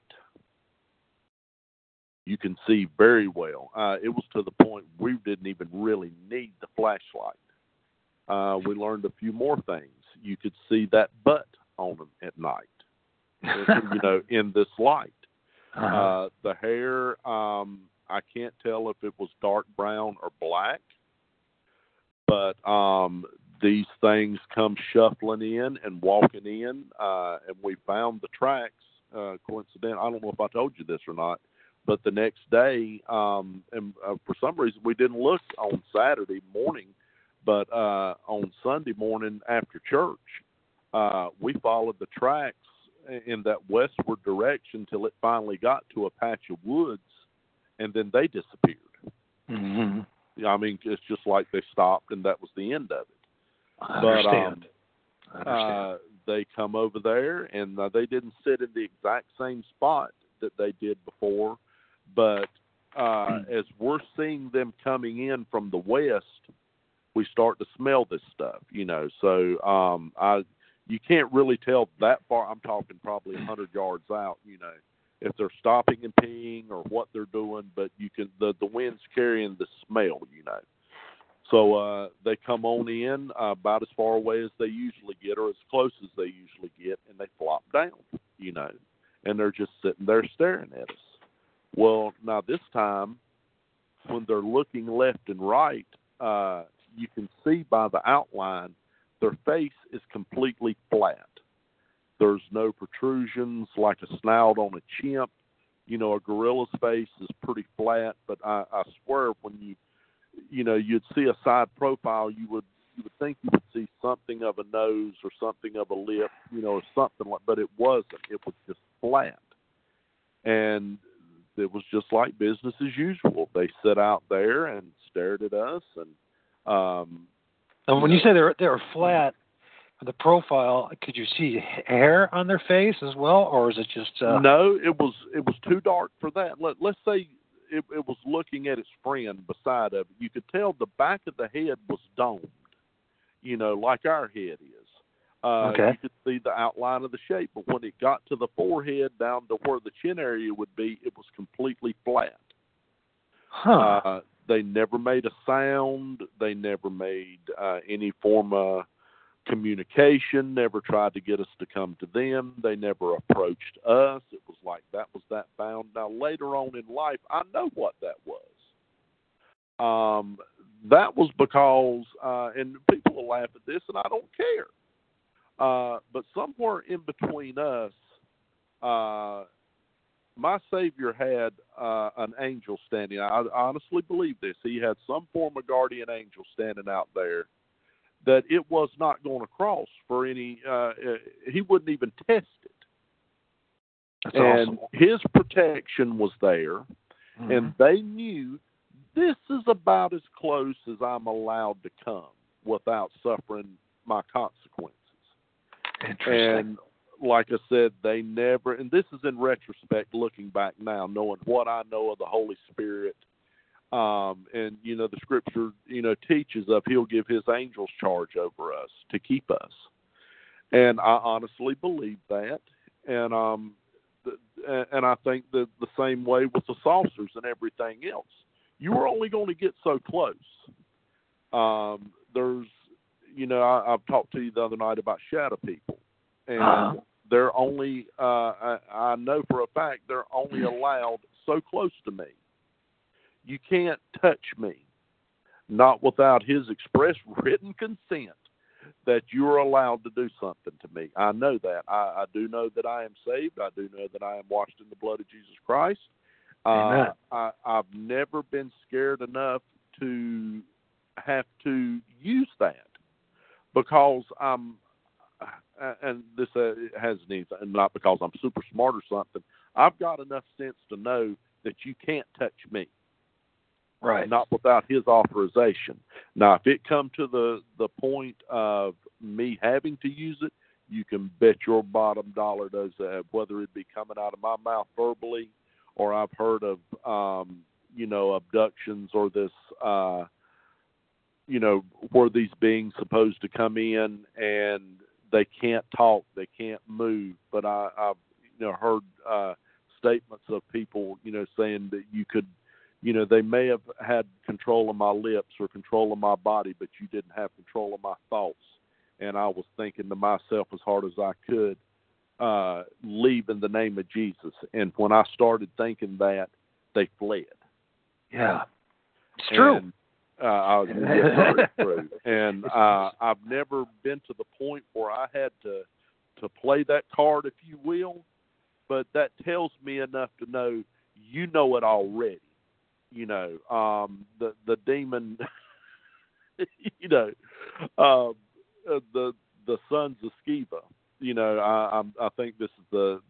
you can see very well. Uh, it was to the point we didn't even really need the flashlight. Uh, we learned a few more things. You could see that butt on them at night, you know, in this light. Uh-huh. Uh, the hair, um, I can't tell if it was dark brown or black, but um, these things come shuffling in and walking in, uh, and we found the tracks. Uh, coincident, I don't know if I told you this or not, but the next day, um, and uh, for some reason we didn't look on Saturday morning, but uh, on Sunday morning after church, uh, we followed the tracks in that westward direction till it finally got to a patch of woods, and then they disappeared. Mm-hmm. I mean, it's just like they stopped, and that was the end of it. I But, understand. I um, understand. Uh, they come over there, and uh, they didn't sit in the exact same spot that they did before, but uh, as we're seeing them coming in from the west, we start to smell this stuff, you know. So um, I, you can't really tell that far. I'm talking probably a hundred yards out, you know, if they're stopping and peeing or what they're doing. But you can the the wind's carrying the smell, you know. So uh, they come on in uh, about as far away as they usually get, or as close as they usually get, and they flop down, you know, and they're just sitting there staring at us. Well, now this time, when they're looking left and right, uh, you can see by the outline their face is completely flat. There's no protrusions like a snout on a chimp. You know, a gorilla's face is pretty flat, but I, I swear when you, you know, you'd see a side profile, you would you would think you would see something of a nose or something of a lip, you know, or something like, but it wasn't. It was just flat, and it was just like business as usual. They sat out there and stared at us, and um, and when you say they're they're flat, the profile, could you see hair on their face as well, or is it just? Uh, no, it was it was too dark for that. Let let's say it, it was looking at its friend beside of it. You could tell the back of the head was domed, you know, like our head is. Uh, Okay. You could see the outline of the shape, but when it got to the forehead down to where the chin area would be, it was completely flat. Huh. Uh, they never made a sound. They never made uh, any form of communication. Never tried to get us to come to them. They never approached us. It was like that was that bound. Now later on in life, I know what that was. Um, that was because, uh, and people will laugh at this, and I don't care. Uh, but somewhere in between us, uh, my Savior had uh, an angel standing. I honestly believe this. He had some form of guardian angel standing out there that it was not going to cross for any. Uh, he wouldn't even test it, That's and awesome. his protection was there, Mhm. and they knew this is about as close as I'm allowed to come without suffering my consequences. Interesting. And like I said, they never, and this is in retrospect, looking back now, knowing what I know of the Holy Spirit. Um, and you know, the scripture, you know, teaches of He'll give His angels charge over us to keep us. And I honestly believe that. And um, the, and I think that the same way with the saucers and everything else. You are only going to get so close. Um, there's, you know, I, I've talked to you the other night about shadow people, and Uh-huh. they're only, uh, I, I know for a fact they're only allowed so close to me. You can't touch me, not without his express written consent that you're allowed to do something to me. I know that. I, I do know that I am saved. I do know that I am washed in the blood of Jesus Christ. Uh, I, I've never been scared enough to have to use that because I'm, and this uh, has anything, not because I'm super smart or something. I've got enough sense to know that you can't touch me right. not without his authorization. Now, if it come to the the point of me having to use it, you can bet your bottom dollar does that. Whether it be coming out of my mouth verbally, or I've heard of um, you know abductions or this uh, you know where these beings supposed to come in and they can't talk, they can't move. But I, I've you know heard uh, statements of people you know saying that you could you know, they may have had control of my lips or control of my body, but you didn't have control of my thoughts. And I was thinking to myself as hard as I could, uh, leave in the name of Jesus. And when I started thinking that, they fled. Yeah. It's true. And, Uh, I was very true, and uh, I've never been to the point where I had to to play that card, if you will. But that tells me enough to know you know it already. You know, um, the the demon. you know, um, uh, the the sons of Sceva. You know, I I'm, I think this is the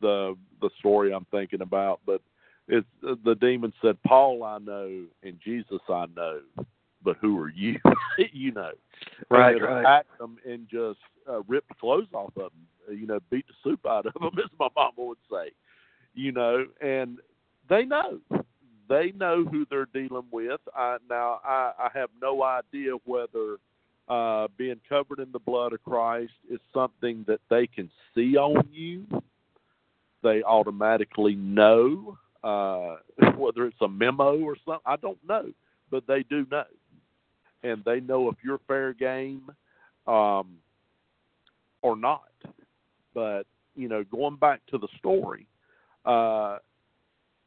the the story I'm thinking about, but it's uh, the demon said, "Paul, I know, and Jesus, I know, but who are you? you know." Right, and right. attacked them and just uh, ripped the clothes off of them. uh, You know, beat the soup out of them, as my mama would say. You know, and they know. They know who they're dealing with. I, now, I, I have no idea whether uh, being covered in the blood of Christ is something that they can see on you. They automatically know uh, whether it's a memo or something. I don't know, but they do know, and they know if you're fair game um, or not. But you know, going back to the story, uh,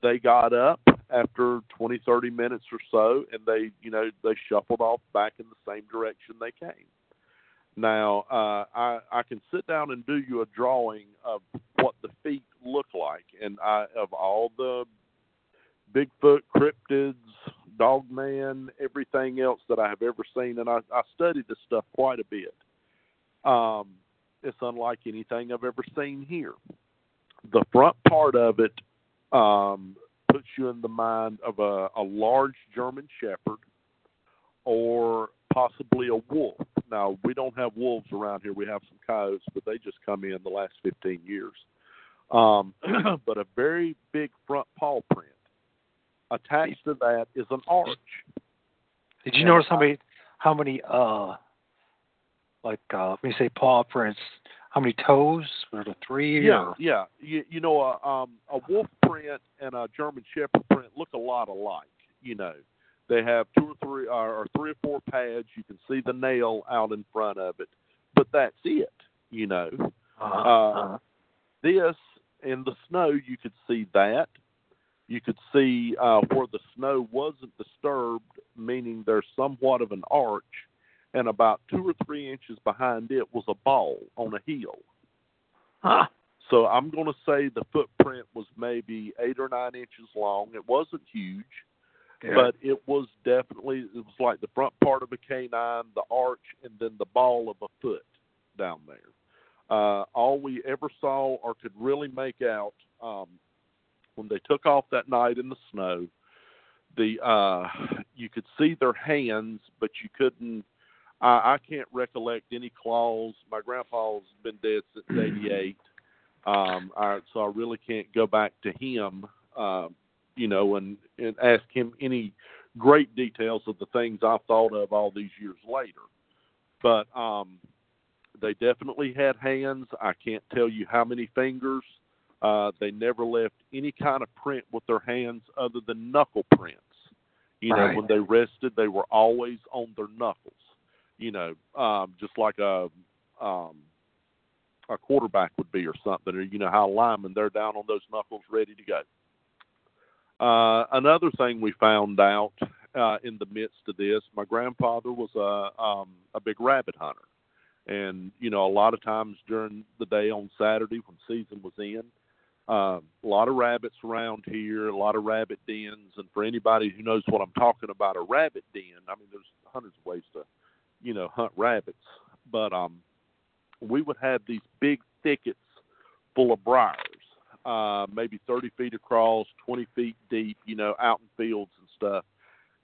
they got up after 20, 30 minutes or so, and they, you know, they shuffled off back in the same direction they came. Now, uh, I, I can sit down and do you a drawing of what the feet look like, and I, of all the Bigfoot, cryptids, Dogman, everything else that I have ever seen, and I, I studied this stuff quite a bit. Um, it's unlike anything I've ever seen here. The front part of it um, puts you in the mind of a, a large German Shepherd or possibly a wolf. Now, we don't have wolves around here. We have some coyotes, but they just come in the last 15 years. Um, but a very big front paw print. Attached to that is an arch. Did you notice how many how many uh like uh let me say paw prints? How many toes? Were there three? Yeah, or- yeah. You, you know, a, um, a wolf print and a German Shepherd print look a lot alike. You know, they have two or three uh, or three or four pads. You can see the nail out in front of it, but that's it. You know, Uh-huh. Uh, this in the snow, you could see that. You could see uh, where the snow wasn't disturbed, meaning there's somewhat of an arch, and about two or three inches behind it was a ball on a hill. Huh. So I'm going to say the footprint was maybe eight or nine inches long. It wasn't huge, Yeah. but it was definitely it was like the front part of a canine, the arch, and then the ball of a foot down there. Uh, all we ever saw or could really make out um, when they took off that night in the snow, the uh, you could see their hands, but you couldn't. I, I can't recollect any claws. My grandpa's been dead since '88, um, I, so I really can't go back to him, um, you know, and and ask him any great details of the things I've thought of all these years later. But um, they definitely had hands. I can't tell you how many fingers. Uh, they never left any kind of print with their hands other than knuckle prints. You know, Right. when they rested, they were always on their knuckles. You know, um, just like a um, a quarterback would be or something, or you know how a lineman they're down on those knuckles, ready to go. Uh, another thing we found out uh, in the midst of this, my grandfather was a um, a big rabbit hunter, and you know a lot of times during the day on Saturday when season was in, uh, a lot of rabbits around here, a lot of rabbit dens, and for anybody who knows what I'm talking about, a rabbit den. I mean, there's hundreds of ways to, you know, hunt rabbits, but um, we would have these big thickets full of briars, uh, maybe 30 feet across, 20 feet deep, you know, out in fields and stuff,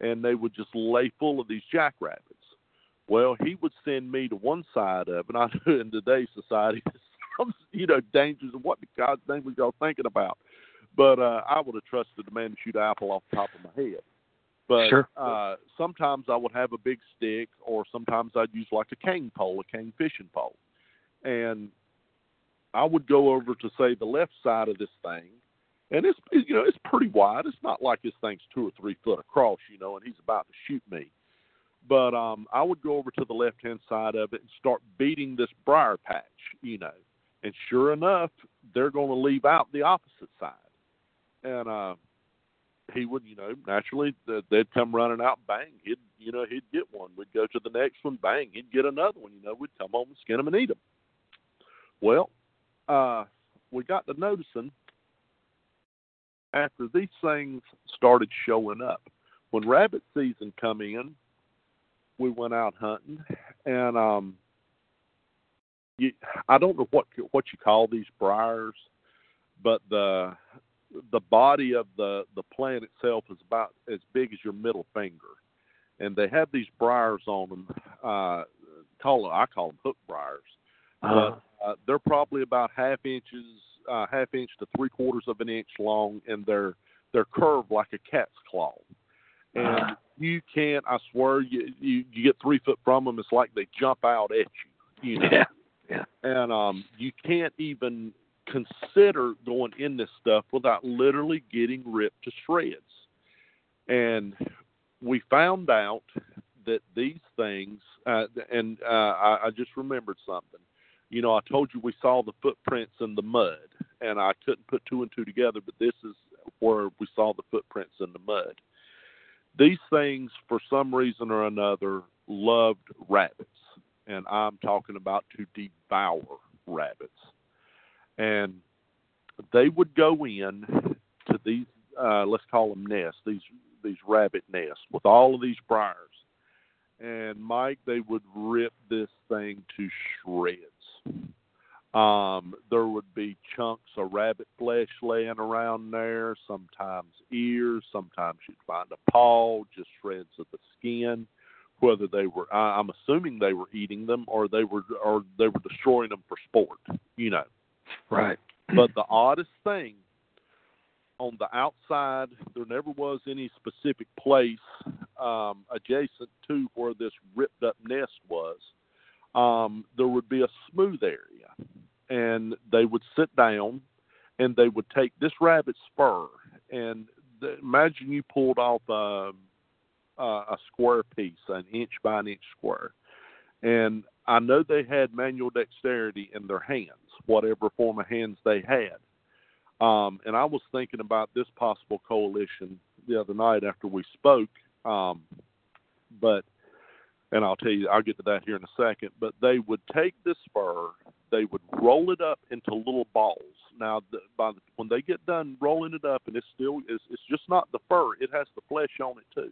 and they would just lay full of these jackrabbits. Well, he would send me to one side of. And I know in today's society, some, you know, dangers of what the God's name was y'all thinking about. But uh, I would have trusted the man to shoot an apple off the top of my head. But Sure. uh, sometimes I would have a big stick, or sometimes I'd use like a cane pole, a cane fishing pole, and I would go over to say the left side of this thing, and it's you know it's pretty wide. It's not like this thing's two or three foot across, you know, and he's about to shoot me. But um, I would go over to the left hand side of it and start beating this briar patch, you know, and sure enough, they're going to leave out the opposite side. And uh, he would, you know, naturally they'd come running out, bang, he'd, you know, he'd get one. We'd go to the next one, bang, he'd get another one. You know, we'd come home and skin them and eat them. Well, uh, we got to noticing after these things started showing up. When rabbit season come in, we went out hunting, and um, you, I don't know what what you call these briars, but the the body of the the plant itself is about as big as your middle finger, and they have these briars on them. Uh, call I call them hook briars, uh-huh. but uh, they're probably about half inches, uh, half inch to three quarters of an inch long, and they're they're curved like a cat's claw. And uh-huh. you can't, I swear, you, you you get three foot from them, it's like they jump out at you. You know. Yeah. Yeah. And um, you can't even consider going in this stuff without literally getting ripped to shreds. And we found out that these things, uh, and uh, I, I just remembered something. You know, I told you we saw the footprints in the mud, and I couldn't put two and two together, but this is where we saw the footprints in the mud. These things, for some reason or another, loved rabbits, and I'm talking about to devour rabbits and they would go in to these uh, let's call them nests, these these rabbit nests with all of these briars. And Mike, they would rip this thing to shreds. Um, there would be chunks of rabbit flesh laying around there, sometimes ears, sometimes you'd find a paw, just shreds of the skin. Whether they were, I, I'm assuming they were eating them, or they were, or they were destroying them for sport. You know. Right. But the oddest thing on the outside, there never was any specific place um, adjacent to where this ripped up nest was. Um, there would be a smooth area, and they would sit down and they would take this rabbit spur and the, imagine you pulled off a, a, a square piece, an inch by an inch square, and I know they had manual dexterity in their hands whatever form of hands they had. Um, and I was thinking about this possible coalition the other night after we spoke. Um, but, and I'll tell you, I'll get to that here in a second. But they would take this fur, they would roll it up into little balls. Now, the, by the, when they get done rolling it up, and it's still, it's, it's just not the fur; it has the flesh on it too.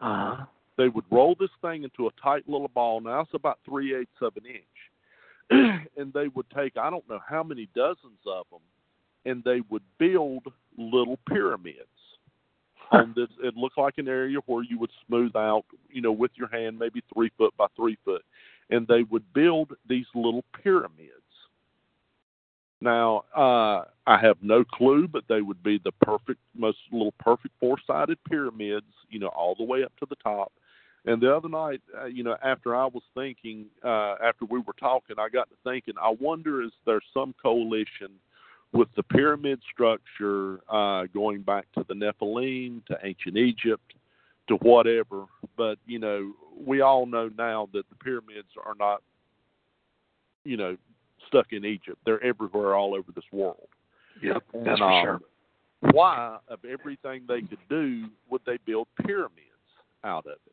Uh huh. They would roll this thing into a tight little ball. Now it's about three eighths of an inch and they would take I don't know how many dozens of them, and they would build little pyramids. on this, it looked like an area where you would smooth out, you know, with your hand, maybe three foot by three foot, and they would build these little pyramids. Now, uh, I have no clue, but they would be the perfect, most little perfect four-sided pyramids, you know, all the way up to the top and the other night, uh, you know, after I was thinking, uh, after we were talking, I got to thinking, I wonder is there some coalition with the pyramid structure uh, going back to the Nephilim, to ancient Egypt, to whatever. But, you know, we all know now that the pyramids are not, you know, stuck in Egypt. They're everywhere all over this world. Yeah, that's and, for um, sure. Why, of everything they could do, would they build pyramids out of it?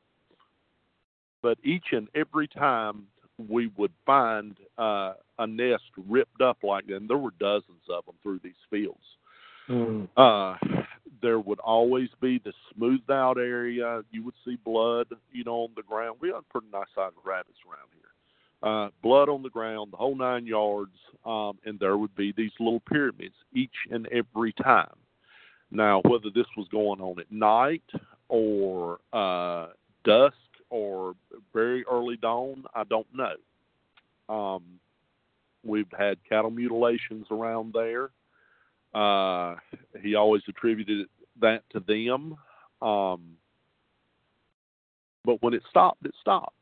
But each and every time we would find uh, a nest ripped up like that, and there were dozens of them through these fields. Mm. Uh, there would always be the smoothed out area. You would see blood, you know, on the ground. We had a pretty nice sized rabbits around here. Uh, blood on the ground, the whole nine yards, um, and there would be these little pyramids each and every time. Now, whether this was going on at night or uh, dusk or very early dawn, I don't know. Um, we've had cattle mutilations around there. Uh, he always attributed that to them. Um, but when it stopped, it stopped.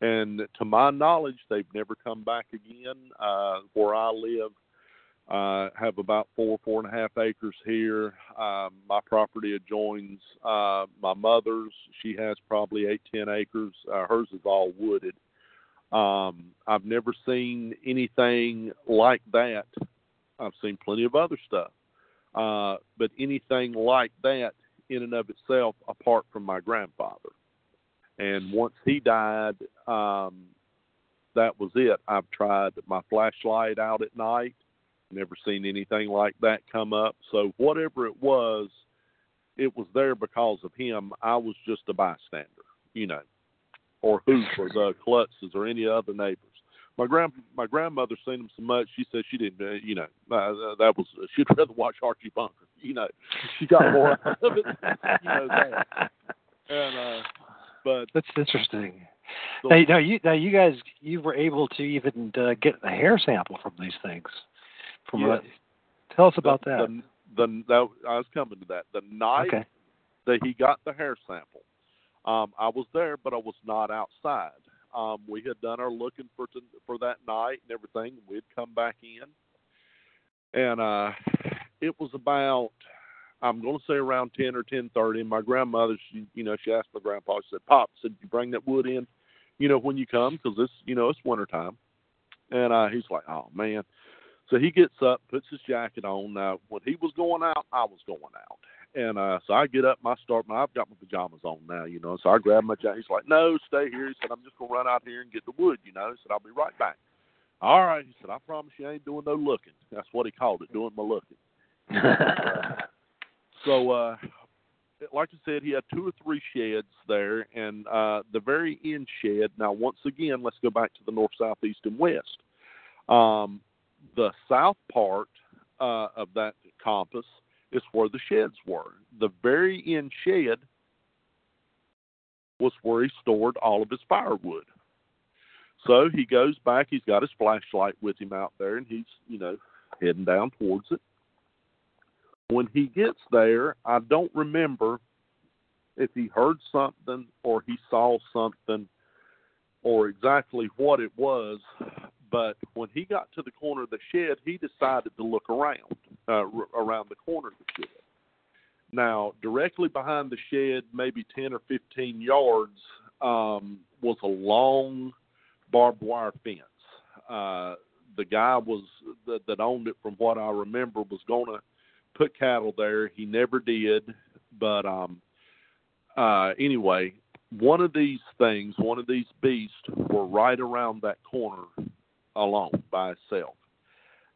And to my knowledge, they've never come back again. Uh, where I live, uh, have about four, four and a half acres here. Um, my property adjoins uh, my mother's. She has probably eight, ten acres. Uh, hers is all wooded. Um, I've never seen anything like that. I've seen plenty of other stuff, uh, but anything like that in and of itself, apart from my grandfather. And once he died, um, that was it. I've tried my flashlight out at night, never seen anything like that come up. So whatever it was, it was there because of him. I was just a bystander, you know, or who for the Klutzes or any other neighbors. My grand my grandmother seen him so much. She said she didn't, uh, you know, uh, that was she'd rather watch Archie Bunker. You know, she got more out of it. You know that. And uh, but That's interesting. So- now, now you now you guys you were able to even uh, get a hair sample from these things. From Yes. what? Tell us about the, that. The, the, that I was coming to that. The night Okay. that he got the hair sample, um, I was there, but I was not outside. Um, we had done our looking for to, for that night and everything. We'd come back in, and uh, it was about I'm going to say around ten or ten thirty. My grandmother, she you know, she asked my grandpa. She said, "Pop, said you bring that wood in, you know, when you come, because it's you know it's winter time." And uh, he's like, "Oh man." So he gets up, puts his jacket on. Now, when he was going out, I was going out. And uh, so I get up, I start my. I've got my pajamas on now, you know. So I grab my jacket. He's like, "No, stay here." He said, "I'm just gonna run out here and get the wood," you know. He said, "I'll be right back." All right, he said, "I promise you, I ain't doing no looking." That's what he called it, doing my looking. So, uh, like I said, he had two or three sheds there, and uh, the very end shed. Now, once again, let's go back to the north, south, east, and west. Um, the south part uh, of that compass is where the sheds were. The very end shed was where he stored all of his firewood. So he goes back. He's got his flashlight with him out there, and he's you know heading down towards it when he gets there, I don't remember if he heard something or he saw something or exactly what it was. But when he got to the corner of the shed, he decided to look around, uh, r- around the corner of the shed. Now, directly behind the shed, maybe 10 or 15 yards, um, was a long barbed wire fence. Uh, the guy was that, that owned it, from what I remember, was going to put cattle there. He never did, but um, uh, anyway, one of these things, one of these beasts, were right around that corner alone by itself.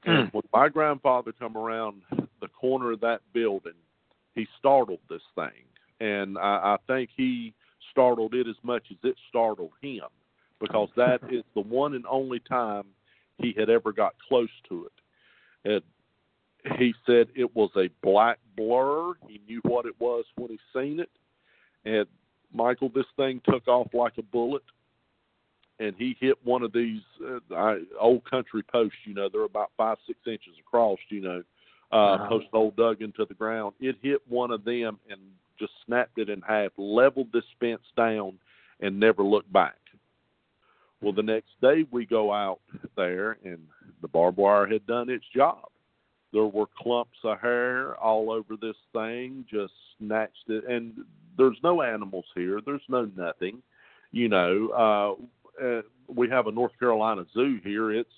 Hmm. And when my grandfather come around the corner of that building, he startled this thing, and I, I think he startled it as much as it startled him, because that is the one and only time he had ever got close to it. And he said it was a black blur. He knew what it was when he seen it. And Michael, this thing took off like a bullet, and he hit one of these uh, I, old country posts. You know, they're about five six inches across. You know, uh, Uh-huh. post hole dug into the ground. It hit one of them and just snapped it in half, leveled this fence down, and never looked back. Well, the next day we go out there, and the barbed wire had done its job there were clumps of hair all over this thing, just snatched it. And there's no animals here. There's no nothing. You know, uh, uh, we have a North Carolina zoo here. It's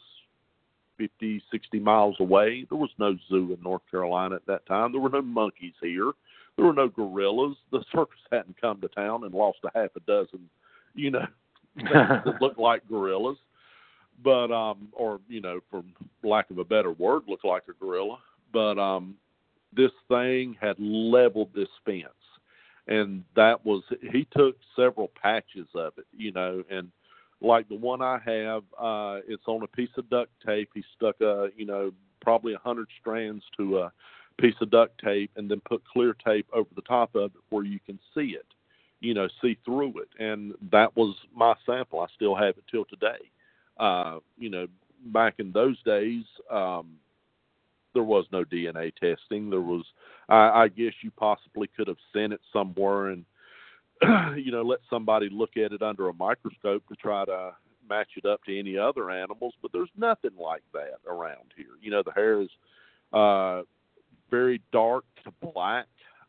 50, 60 miles away. There was no zoo in North Carolina at that time. There were no monkeys here. There were no gorillas. The circus hadn't come to town and lost a half a dozen, you know, that looked like gorillas but um or you know for lack of a better word looked like a gorilla but um this thing had leveled this fence and that was he took several patches of it you know and like the one i have uh it's on a piece of duct tape. He stuck a you know probably a hundred strands to a piece of duct tape and then put clear tape over the top of it where you can see it you know see through it. And that was my sample. I still have it till today. Uh, you know, back in those days, um, there was no DNA testing. There was, I, I guess, you possibly could have sent it somewhere and, you know, let somebody look at it under a microscope to try to match it up to any other animals. But there's nothing like that around here. You know, the hair is uh, very dark to black.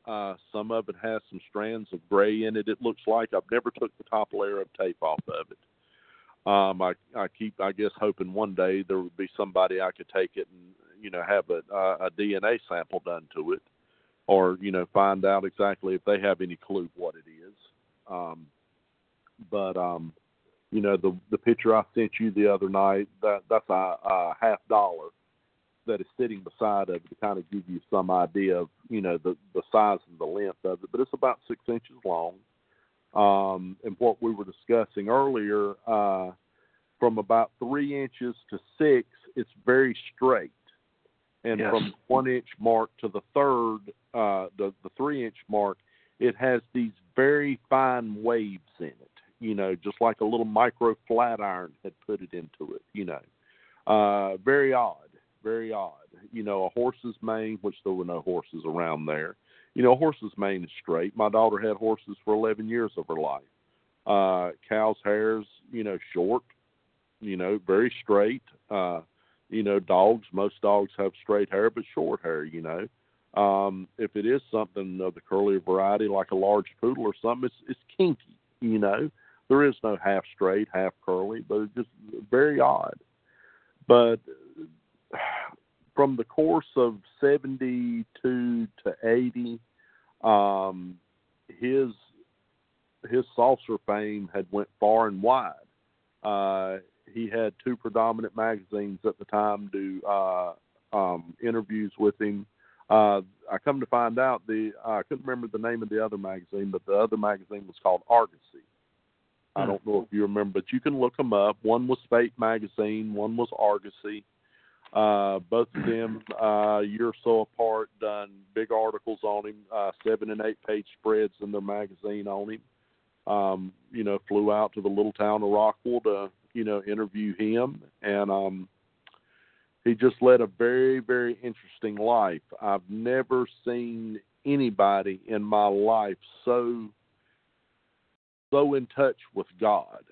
Uh, some of it has some strands of gray in it. It looks like I've never took the top layer of tape off of it. Um, I I keep I guess hoping one day there would be somebody I could take it and you know have a, a DNA sample done to it, or you know find out exactly if they have any clue what it is. Um, but um, you know the the picture I sent you the other night that that's a, a half dollar that is sitting beside of it to kind of give you some idea of you know the the size and the length of it. But it's about six inches long. Um, and what we were discussing earlier, uh, from about three inches to six, it's very straight. And Yes. from one inch mark to the third, uh, the the three inch mark, it has these very fine waves in it. You know, just like a little micro flat iron had put it into it. You know, uh, very odd, very odd. You know, a horse's mane, which there were no horses around there. You know, a horse's mane is straight. My daughter had horses for 11 years of her life. Uh, cow's hairs, you know, short. You know, very straight. Uh, you know, dogs. Most dogs have straight hair, but short hair. You know, um, if it is something of the curly variety, like a large poodle or something, it's it's kinky. You know, there is no half straight, half curly, but it's just very odd. But from the course of 72 to 80, um, his his saucer fame had went far and wide. Uh, he had two predominant magazines at the time do uh, um, interviews with him. Uh, I come to find out the I couldn't remember the name of the other magazine, but the other magazine was called Argosy. I Hmm. don't know if you remember, but you can look them up. One was Fate magazine, one was Argosy. Uh, both of them uh, a year or so apart, done big articles on him, uh, seven and eight page spreads in their magazine on him. Um, you know, flew out to the little town of Rockville to you know interview him, and um, he just led a very very interesting life. I've never seen anybody in my life so so in touch with God.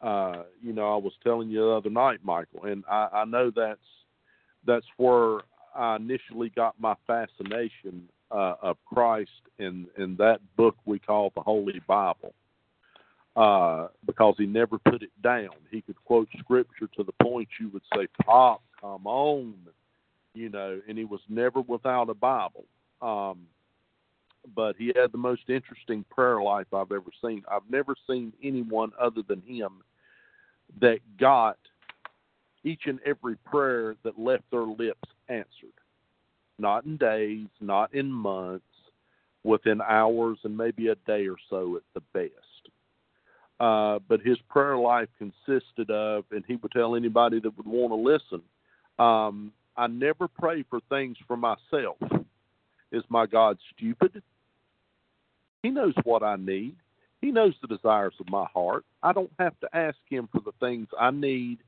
Uh, you know, I was telling you the other night, Michael, and I, I know that's that's where I initially got my fascination uh, of Christ in in that book we call the Holy Bible. Uh, because he never put it down. He could quote scripture to the point you would say, Pop, come on, you know, and he was never without a Bible. Um, but he had the most interesting prayer life I've ever seen. I've never seen anyone other than him that got each and every prayer that left their lips answered. Not in days, not in months, within hours and maybe a day or so at the best. Uh, but his prayer life consisted of, and he would tell anybody that would want to listen, um, I never pray for things for myself. Is my God stupid? He knows what I need. He knows the desires of my heart. I don't have to ask him for the things I need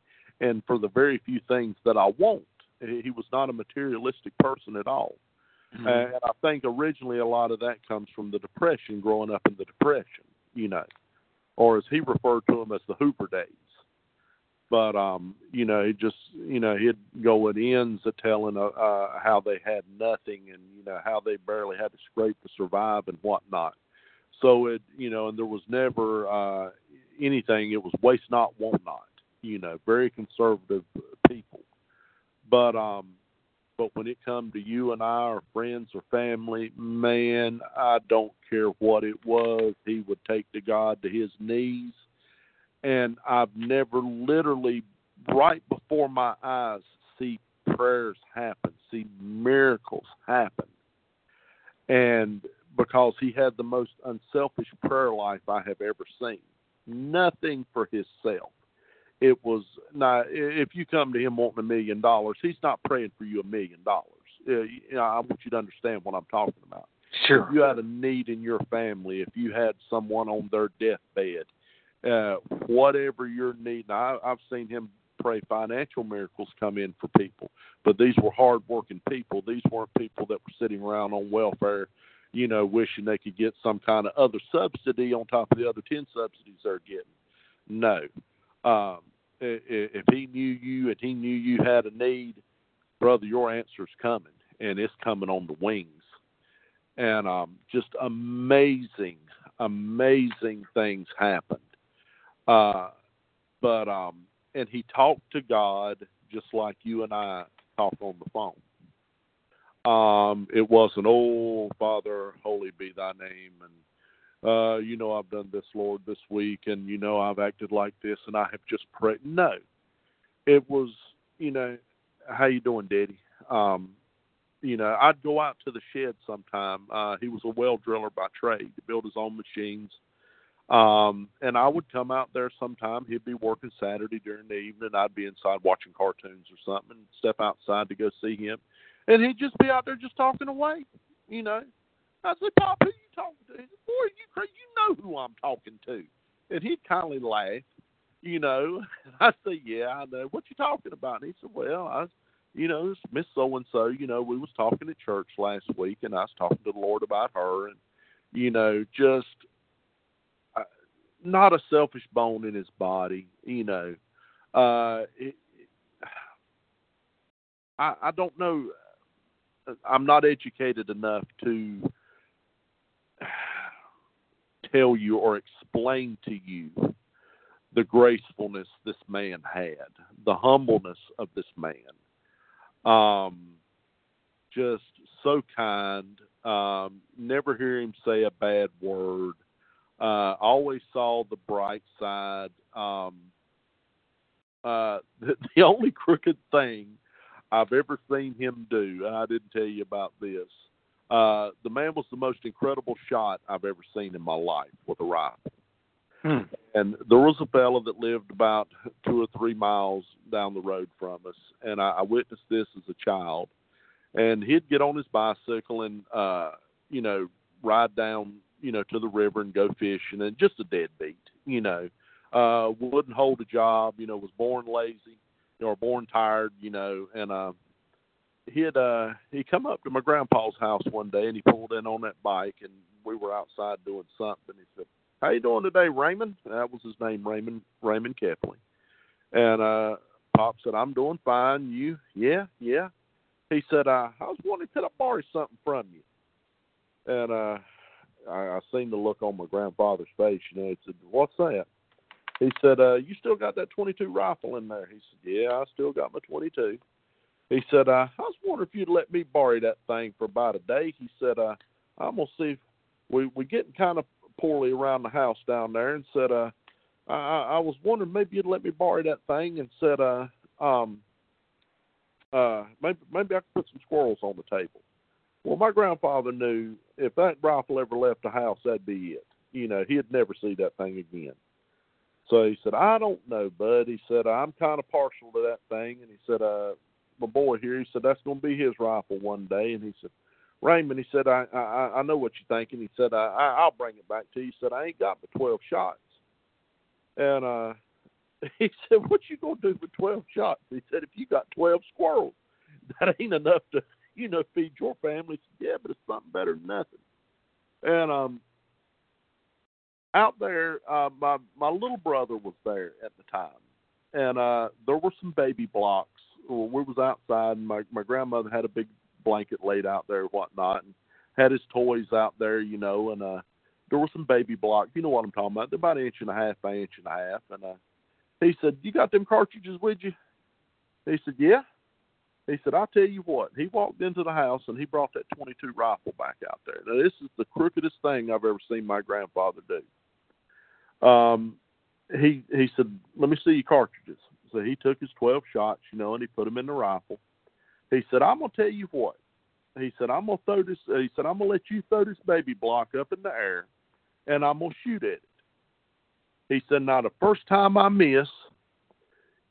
and for the very few things that I want. He was not a materialistic person at all. Mm-hmm. And I think originally a lot of that comes from the depression, growing up in the depression, you know, or as he referred to them as the Hoover days. But um, you know, he just you know he'd go at ends of telling uh, uh, how they had nothing and you know how they barely had to scrape to survive and whatnot. So it you know, and there was never uh, anything. It was waste not, want not. You know, very conservative people. But um, but when it come to you and I, or friends or family, man, I don't care what it was. He would take to God to his knees, and I've never literally right before my eyes see prayers happen, see miracles happen, and because he had the most unselfish prayer life I have ever seen, nothing for himself it was now if you come to him wanting a million dollars, he's not praying for you a million dollars. Uh, you know, I want you to understand what I'm talking about. Sure. If you had a need in your family, if you had someone on their deathbed, uh, whatever your need. Now, I, I've seen him pray financial miracles come in for people, but these were hardworking people. These weren't people that were sitting around on welfare, you know, wishing they could get some kind of other subsidy on top of the other ten subsidies they're getting. No, um, if he knew you and he knew you had a need, brother, your answer's coming, and it's coming on the wings. And um, just amazing, amazing things happened. Uh, but um, and he talked to God just like you and I talk on the phone. Um, it wasn't, oh Father, holy be thy name, and uh, you know I've done this, Lord, this week, and you know I've acted like this, and I have just prayed. No, it was, you know, how you doing, Daddy? Um, you know, I'd go out to the shed sometime. Uh, he was a well driller by trade, to build his own machines. Um, and I would come out there sometime. He'd be working Saturday during the evening. I'd be inside watching cartoons or something and step outside to go see him. And he'd just be out there just talking away, you know. I said, Pop, who you talking to? He said, Boy, you crazy. You know who I'm talking to. And he'd kindly laugh, you know. I said, Yeah, I know. What you talking about? And he said, Well, I you know, Miss So and So, you know, we was talking at church last week, and I was talking to the Lord about her, and you know, just uh, not a selfish bone in his body, you know. Uh, it, I, I don't know. I'm not educated enough to tell you or explain to you the gracefulness this man had, the humbleness of this man um, just so kind. Um, never hear him say a bad word. Uh, always saw the bright side. Um, uh, the, the only crooked thing I've ever seen him do, I didn't tell you about this. Uh, the man was the most incredible shot I've ever seen in my life with a rifle. Hmm. And there was a fellow that lived about two or three miles down the road from us, and I, I witnessed this as a child. And he'd get on his bicycle and, uh, you know, ride down, you know, to the river and go fishing, and just a deadbeat, you know, uh, wouldn't hold a job, you know, was born lazy, or born tired, you know, and uh, he'd uh, he come up to my grandpa's house one day and he pulled in on that bike, and we were outside doing something. He said how you doing today, Raymond? That was his name, Raymond Raymond Kepley. And uh Pop said, I'm doing fine. You? Yeah, yeah. He said, uh, I was wondering could I borrow something from you? And uh I, I seen the look on my grandfather's face, you know, he said, What's that? He said, uh, you still got that twenty two rifle in there? He said, Yeah, I still got my twenty two. He said, uh, I was wondering if you'd let me borrow that thing for about a day. He said, uh, I'm gonna see if we we getting kind of poorly around the house down there and said, uh, I, I was wondering maybe you'd let me borrow that thing and said, uh, um, uh, maybe, maybe I could put some squirrels on the table. Well, my grandfather knew if that rifle ever left the house, that'd be it. You know, he'd never see that thing again. So he said, I don't know, bud. He said, I'm kind of partial to that thing. And he said, uh, my boy here, he said, that's going to be his rifle one day. And he said, Raymond, he said, I, I I know what you're thinking. He said, I, I I'll bring it back to you. He said, I ain't got but twelve shots. And uh he said, What you gonna do with twelve shots? He said, If you got twelve squirrels, that ain't enough to, you know, feed your family. Said, Yeah, but it's something better than nothing. And um out there, uh my my little brother was there at the time. And uh there were some baby blocks. Well, we was outside and my my grandmother had a big blanket laid out there and whatnot, and had his toys out there, you know, and uh, there were some baby blocks. You know what I'm talking about? They're about an inch and a half by inch and a half. And uh, he said, "You got them cartridges with you?" He said, "Yeah." He said, "I'll tell you what." He walked into the house and he brought that 22 rifle back out there. Now this is the crookedest thing I've ever seen my grandfather do. Um, he he said, "Let me see your cartridges." So he took his 12 shots, you know, and he put them in the rifle. He said, I'm gonna tell you what. He said, I'm gonna throw this uh, he said, I'm gonna let you throw this baby block up in the air and I'm gonna shoot at it. He said, Now the first time I miss,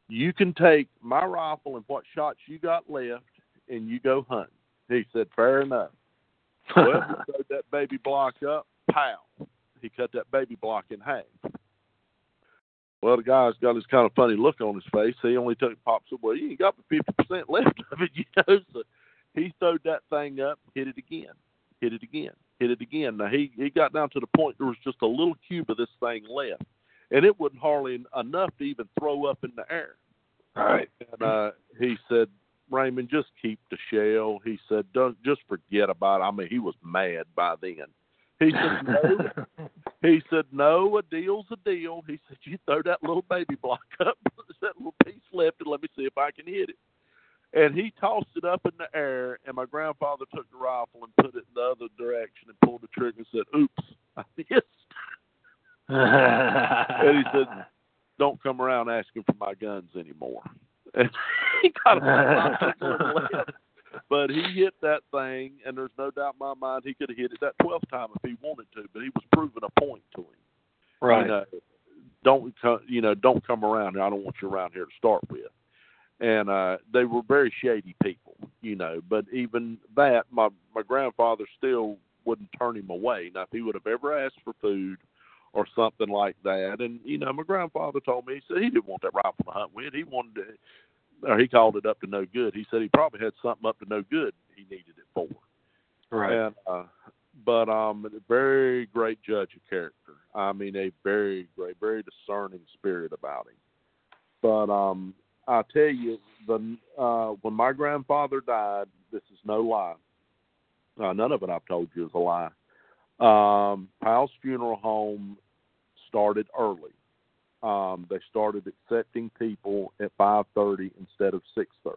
you can take my rifle and what shots you got left and you go hunting. He said, Fair enough. well, he throwed that baby block up, pow. He cut that baby block in half. Well, the guy's got this kind of funny look on his face. He only took Pop said, "Well, you ain't got but fifty percent left of it, you know." So he throwed that thing up, hit it again, hit it again, hit it again. Now he he got down to the point there was just a little cube of this thing left, and it wasn't hardly enough to even throw up in the air. All right. And uh, he said, Raymond, just keep the shell. He said, don't just forget about it. I mean, he was mad by then. He said, no. he said, no, a deal's a deal. He said, you throw that little baby block up, that little piece left, and let me see if I can hit it. and he tossed it up in the air, and my grandfather took the rifle and put it in the other direction and pulled the trigger and said, "Oops, I missed." and he said, "Don't come around asking for my guns anymore." And he got a but he hit that thing, and there's no doubt in my mind he could have hit it that twelfth time if he wanted to. But he was proving a point to him. Right. You know, don't come. You know, don't come around. here. I don't want you around here to start with. And uh they were very shady people, you know. But even that, my my grandfather still wouldn't turn him away. Now, if he would have ever asked for food or something like that, and you know, my grandfather told me he said he didn't want that rifle to hunt with. He wanted to or he called it up to no good. He said he probably had something up to no good he needed it for. Right. And uh but um a very great judge of character. I mean a very great, very discerning spirit about him. But um I tell you the uh when my grandfather died, this is no lie. Uh, none of it I've told you is a lie. Um Powell's funeral home started early um, they started accepting people at 5:30 instead of 6:30.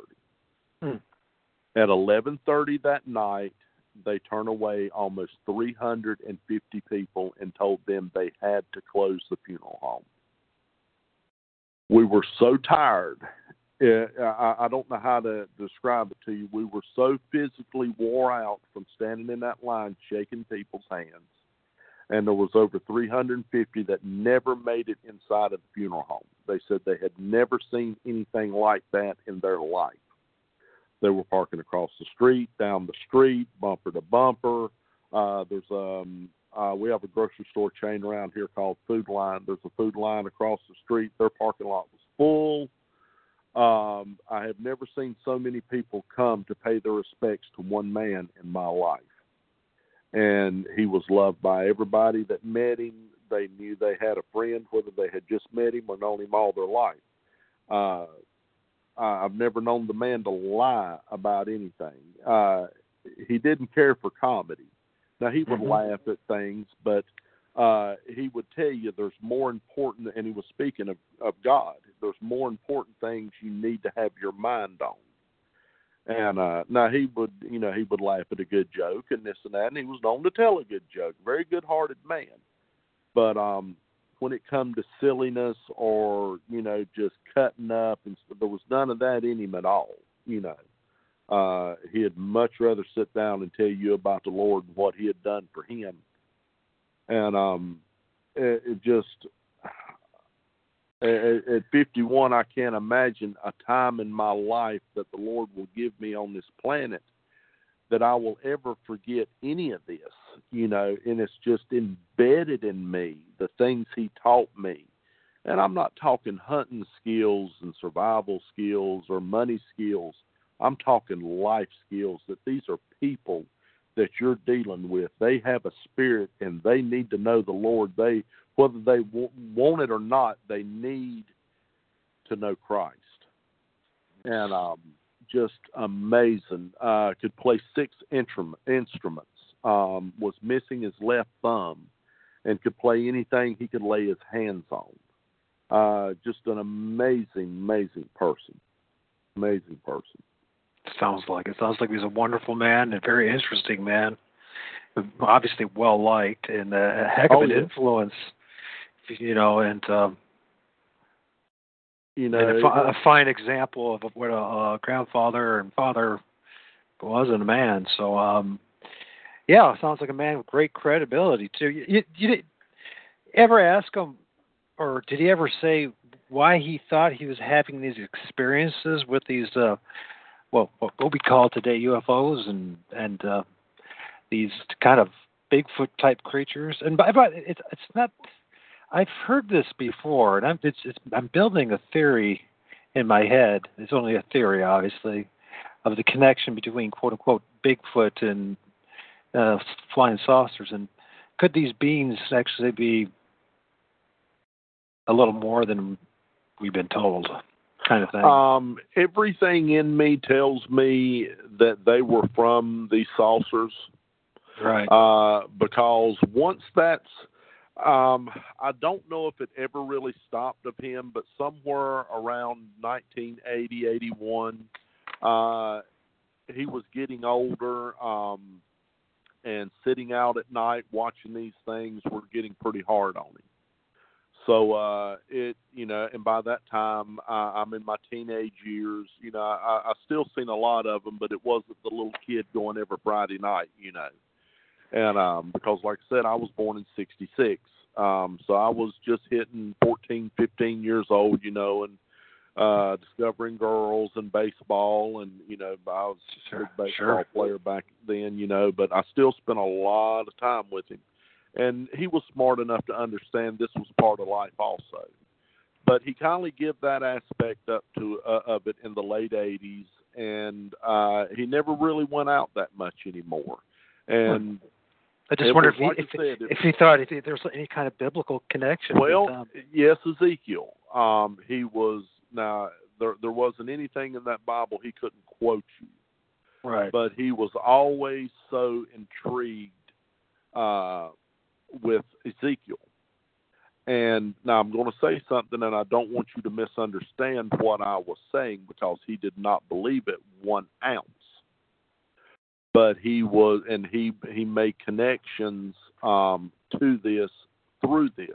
Hmm. At 11:30 that night, they turned away almost 350 people and told them they had to close the funeral home. We were so tired. Uh, I, I don't know how to describe it to you. We were so physically wore out from standing in that line, shaking people's hands and there was over 350 that never made it inside of the funeral home. They said they had never seen anything like that in their life. They were parking across the street, down the street, bumper to bumper. Uh, there's um, uh, we have a grocery store chain around here called Food Lion. There's a Food Lion across the street. Their parking lot was full. Um, I have never seen so many people come to pay their respects to one man in my life and he was loved by everybody that met him. They knew they had a friend, whether they had just met him or known him all their life. Uh, I've never known the man to lie about anything. Uh, he didn't care for comedy. Now he would Mhm. laugh at things, but uh, he would tell you there's more important. And he was speaking of of God. There's more important things you need to have your mind on. And uh now he would you know, he would laugh at a good joke and this and that and he was known to tell a good joke. Very good hearted man. But um when it come to silliness or, you know, just cutting up and there was none of that in him at all, you know. Uh he'd much rather sit down and tell you about the Lord and what he had done for him. And um it, it just at, at 51, I can't imagine a time in my life that the Lord will give me on this planet that I will ever forget any of this, you know, and it's just embedded in me, the things He taught me. And I'm not talking hunting skills and survival skills or money skills. I'm talking life skills that these are people that you're dealing with. They have a spirit and they need to know the Lord. They whether they want it or not, they need to know Christ. And um, just amazing. Uh, could play six instrument, instruments. Um, was missing his left thumb, and could play anything he could lay his hands on. Uh, just an amazing, amazing person. Amazing person. Sounds like it. Sounds like he's a wonderful man and a very interesting man. Obviously well liked and a heck of Oh, an yeah. influence. You know, and um, You know, and a, a fine example of what a, a grandfather and father was in a man. So, um, yeah, sounds like a man with great credibility too. You, you, you did ever ask him, or did he ever say why he thought he was having these experiences with these, uh, well, what we call today UFOs and and uh, these kind of Bigfoot type creatures? And by, by it's it's not. I've heard this before, and I'm it's, it's I'm building a theory in my head. It's only a theory, obviously, of the connection between quote unquote Bigfoot and uh, flying saucers. And could these beings actually be a little more than we've been told, kind of thing? Um, everything in me tells me that they were from these saucers. right. Uh, because once that's, um, I don't know if it ever really stopped of him, but somewhere around 1980, 81, uh, he was getting older, um, and sitting out at night watching these things were getting pretty hard on him. So uh, it, you know, and by that time uh, I'm in my teenage years. You know, I, I still seen a lot of them, but it wasn't the little kid going every Friday night. You know, and um, because like I said, I was born in '66, um, so I was just hitting 14, 15 years old. You know, and uh discovering girls and baseball and you know I was a big baseball sure. player back then you know but I still spent a lot of time with him and he was smart enough to understand this was part of life also but he kindly gave that aspect up to uh, of it in the late 80s and uh he never really went out that much anymore and I just wonder if he, like if, said, if he thought if he, there was any kind of biblical connection. Well, um, yes, Ezekiel. Um, he was now there. There wasn't anything in that Bible he couldn't quote you, right. but he was always so intrigued uh, with Ezekiel. And now I'm going to say something, and I don't want you to misunderstand what I was saying because he did not believe it one ounce. But he was, and he he made connections um, to this through this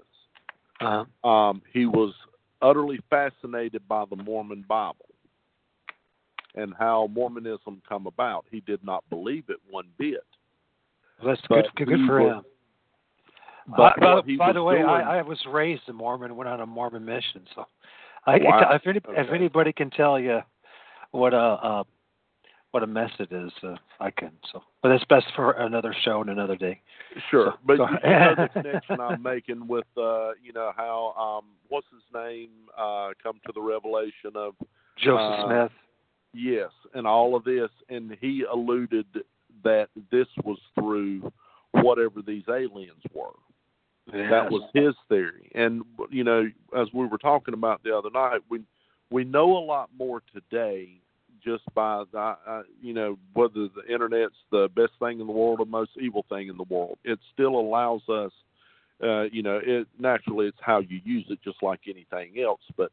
uh, um, he was utterly fascinated by the Mormon Bible and how Mormonism come about. He did not believe it one bit. that's but good. Good he for him. But by, by, by the way, doing- I, I was raised a Mormon, went on a Mormon mission, so I, Wow. if, any, if anybody can tell you what a uh, what a mess it is, uh, I can. So, but that's best for another show and another day. Sure, So- but so- you know the connection I'm making with, uh, you know, how um, what's his name uh, come to the revelation of Joseph Uh, Smith. yes, and all of this, and he alluded that this was through whatever these aliens were. That was his theory. And you know, as we were talking about the other night, we we know a lot more today just by the uh, you know whether the internet's the best thing in the world or most evil thing in the world. It still allows us, uh, you know, it naturally it's how you use it, just like anything else. But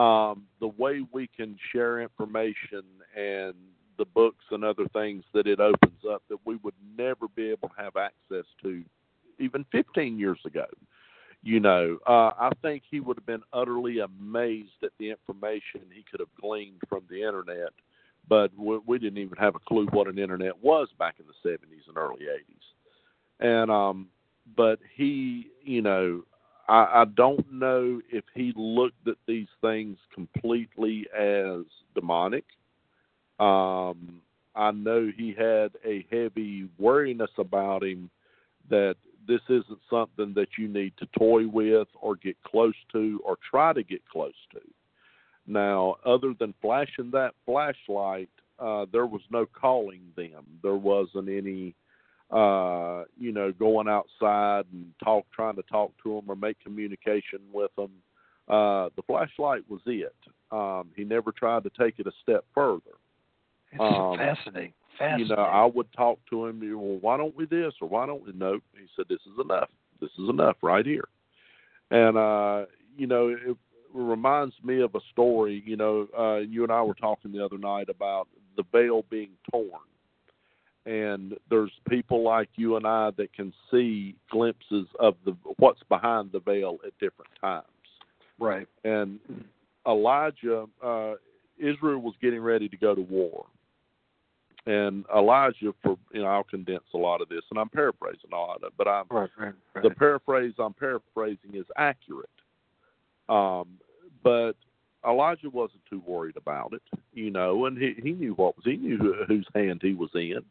um, the way we can share information and the books and other things that it opens up that we would never be able to have access to even 15 years ago. You know, uh, I think he would have been utterly amazed at the information he could have gleaned from the internet, but we, we didn't even have a clue what an internet was back in the 70s and early 80s. And um, but he, you know, I, I don't know if he looked at these things completely as demonic. Um, I know he had a heavy worriness about him that this isn't something that you need to toy with or get close to or try to get close to. Now, other than flashing that flashlight, uh, there was no calling them. There wasn't any, uh, you know, going outside and talk, trying to talk to them or make communication with them. Uh, the flashlight was it. Um, he never tried to take it a step further It's um, fascinating. Fascinating. You know, I would talk to him. you know, Well, why don't we this or why don't we? No, he said this is enough. This is enough right here. And uh, you know, it reminds me of a story. You know, uh, you and I were talking the other night about the veil being torn, and there's people like you and I that can see glimpses of the what's behind the veil at different times right. and Elijah, uh, Israel was getting ready to go to war, and Elijah, for you know, I'll condense a lot of this, and I'm paraphrasing a lot of it, but I'm Right. Right. right. the paraphrase I'm paraphrasing is accurate. Um, but Elijah wasn't too worried about it, you know, and he he knew what was he knew who, whose hand he was in.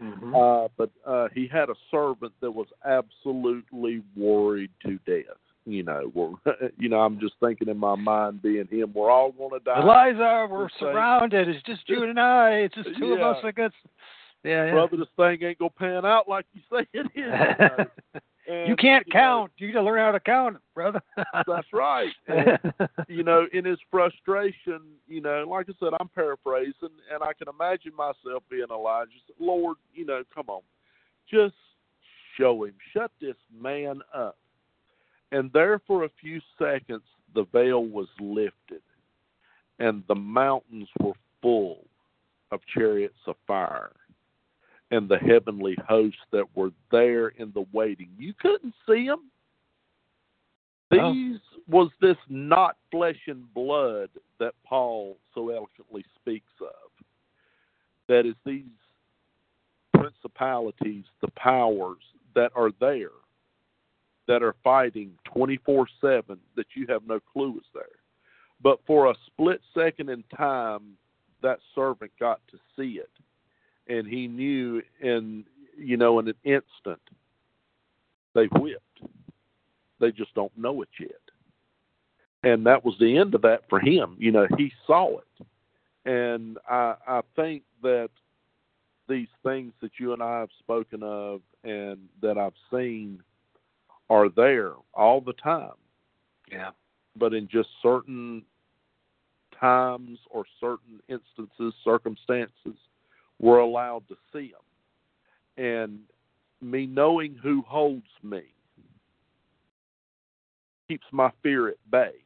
Mhm. Uh, but uh, he had a servant that was absolutely worried to death. You know, we're, you know, I'm just thinking in my mind, being him, we're all going to die. Eliza, we're surrounded. It's just you and I. It's just two of us against. Yeah, yeah. Brother, this thing ain't gonna pan out like you say it is. You, know? And, you can't you know, count. You got to learn how to count, brother. that's right. And, you know, in his frustration, you know, like I said, I'm paraphrasing, and I can imagine myself being Elijah. Lord, you know, come on, just show him, shut this man up. And there, for a few seconds, the veil was lifted, and the mountains were full of chariots of fire and the heavenly hosts that were there in the waiting. You couldn't see them. Oh. These was this not flesh and blood that Paul so eloquently speaks of. That is these principalities, the powers that are there, that are fighting 24 7 that you have no clue is there. But for a split second in time, that servant got to see it. And he knew in, you know, in an instant, they whipped. They just don't know it yet. And that was the end of that for him. You know, he saw it. And I, I think that these things that you and I have spoken of and that I've seen are there all the time, Yeah. but in just certain times or certain instances, circumstances, we're allowed to see them. And me knowing who holds me keeps my fear at bay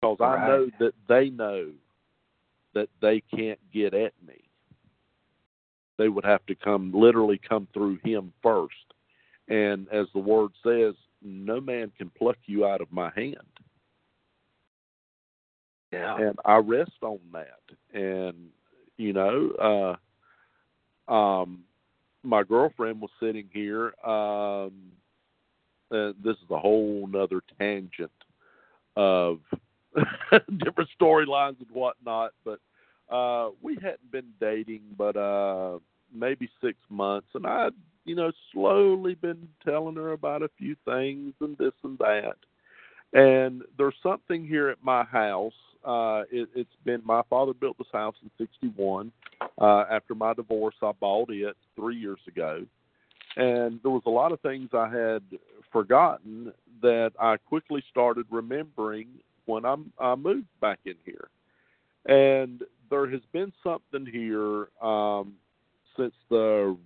because I know that they know that they can't get at me. They would have to come literally come through him first. And as the word says, no man can pluck you out of my hand. Yeah. And I rest on that. And you know, uh um my girlfriend was sitting here, um and this is a whole nother tangent of different storylines and whatnot, but uh we hadn't been dating but uh maybe six months and I'd, you know, slowly been telling her about a few things and this and that. And there's something here at my house. Uh it, it's been my father built this house in sixty one. Uh after my divorce I bought it three years ago. And there was a lot of things I had forgotten that I quickly started remembering when I, I moved back in here. And there has been something here um, since the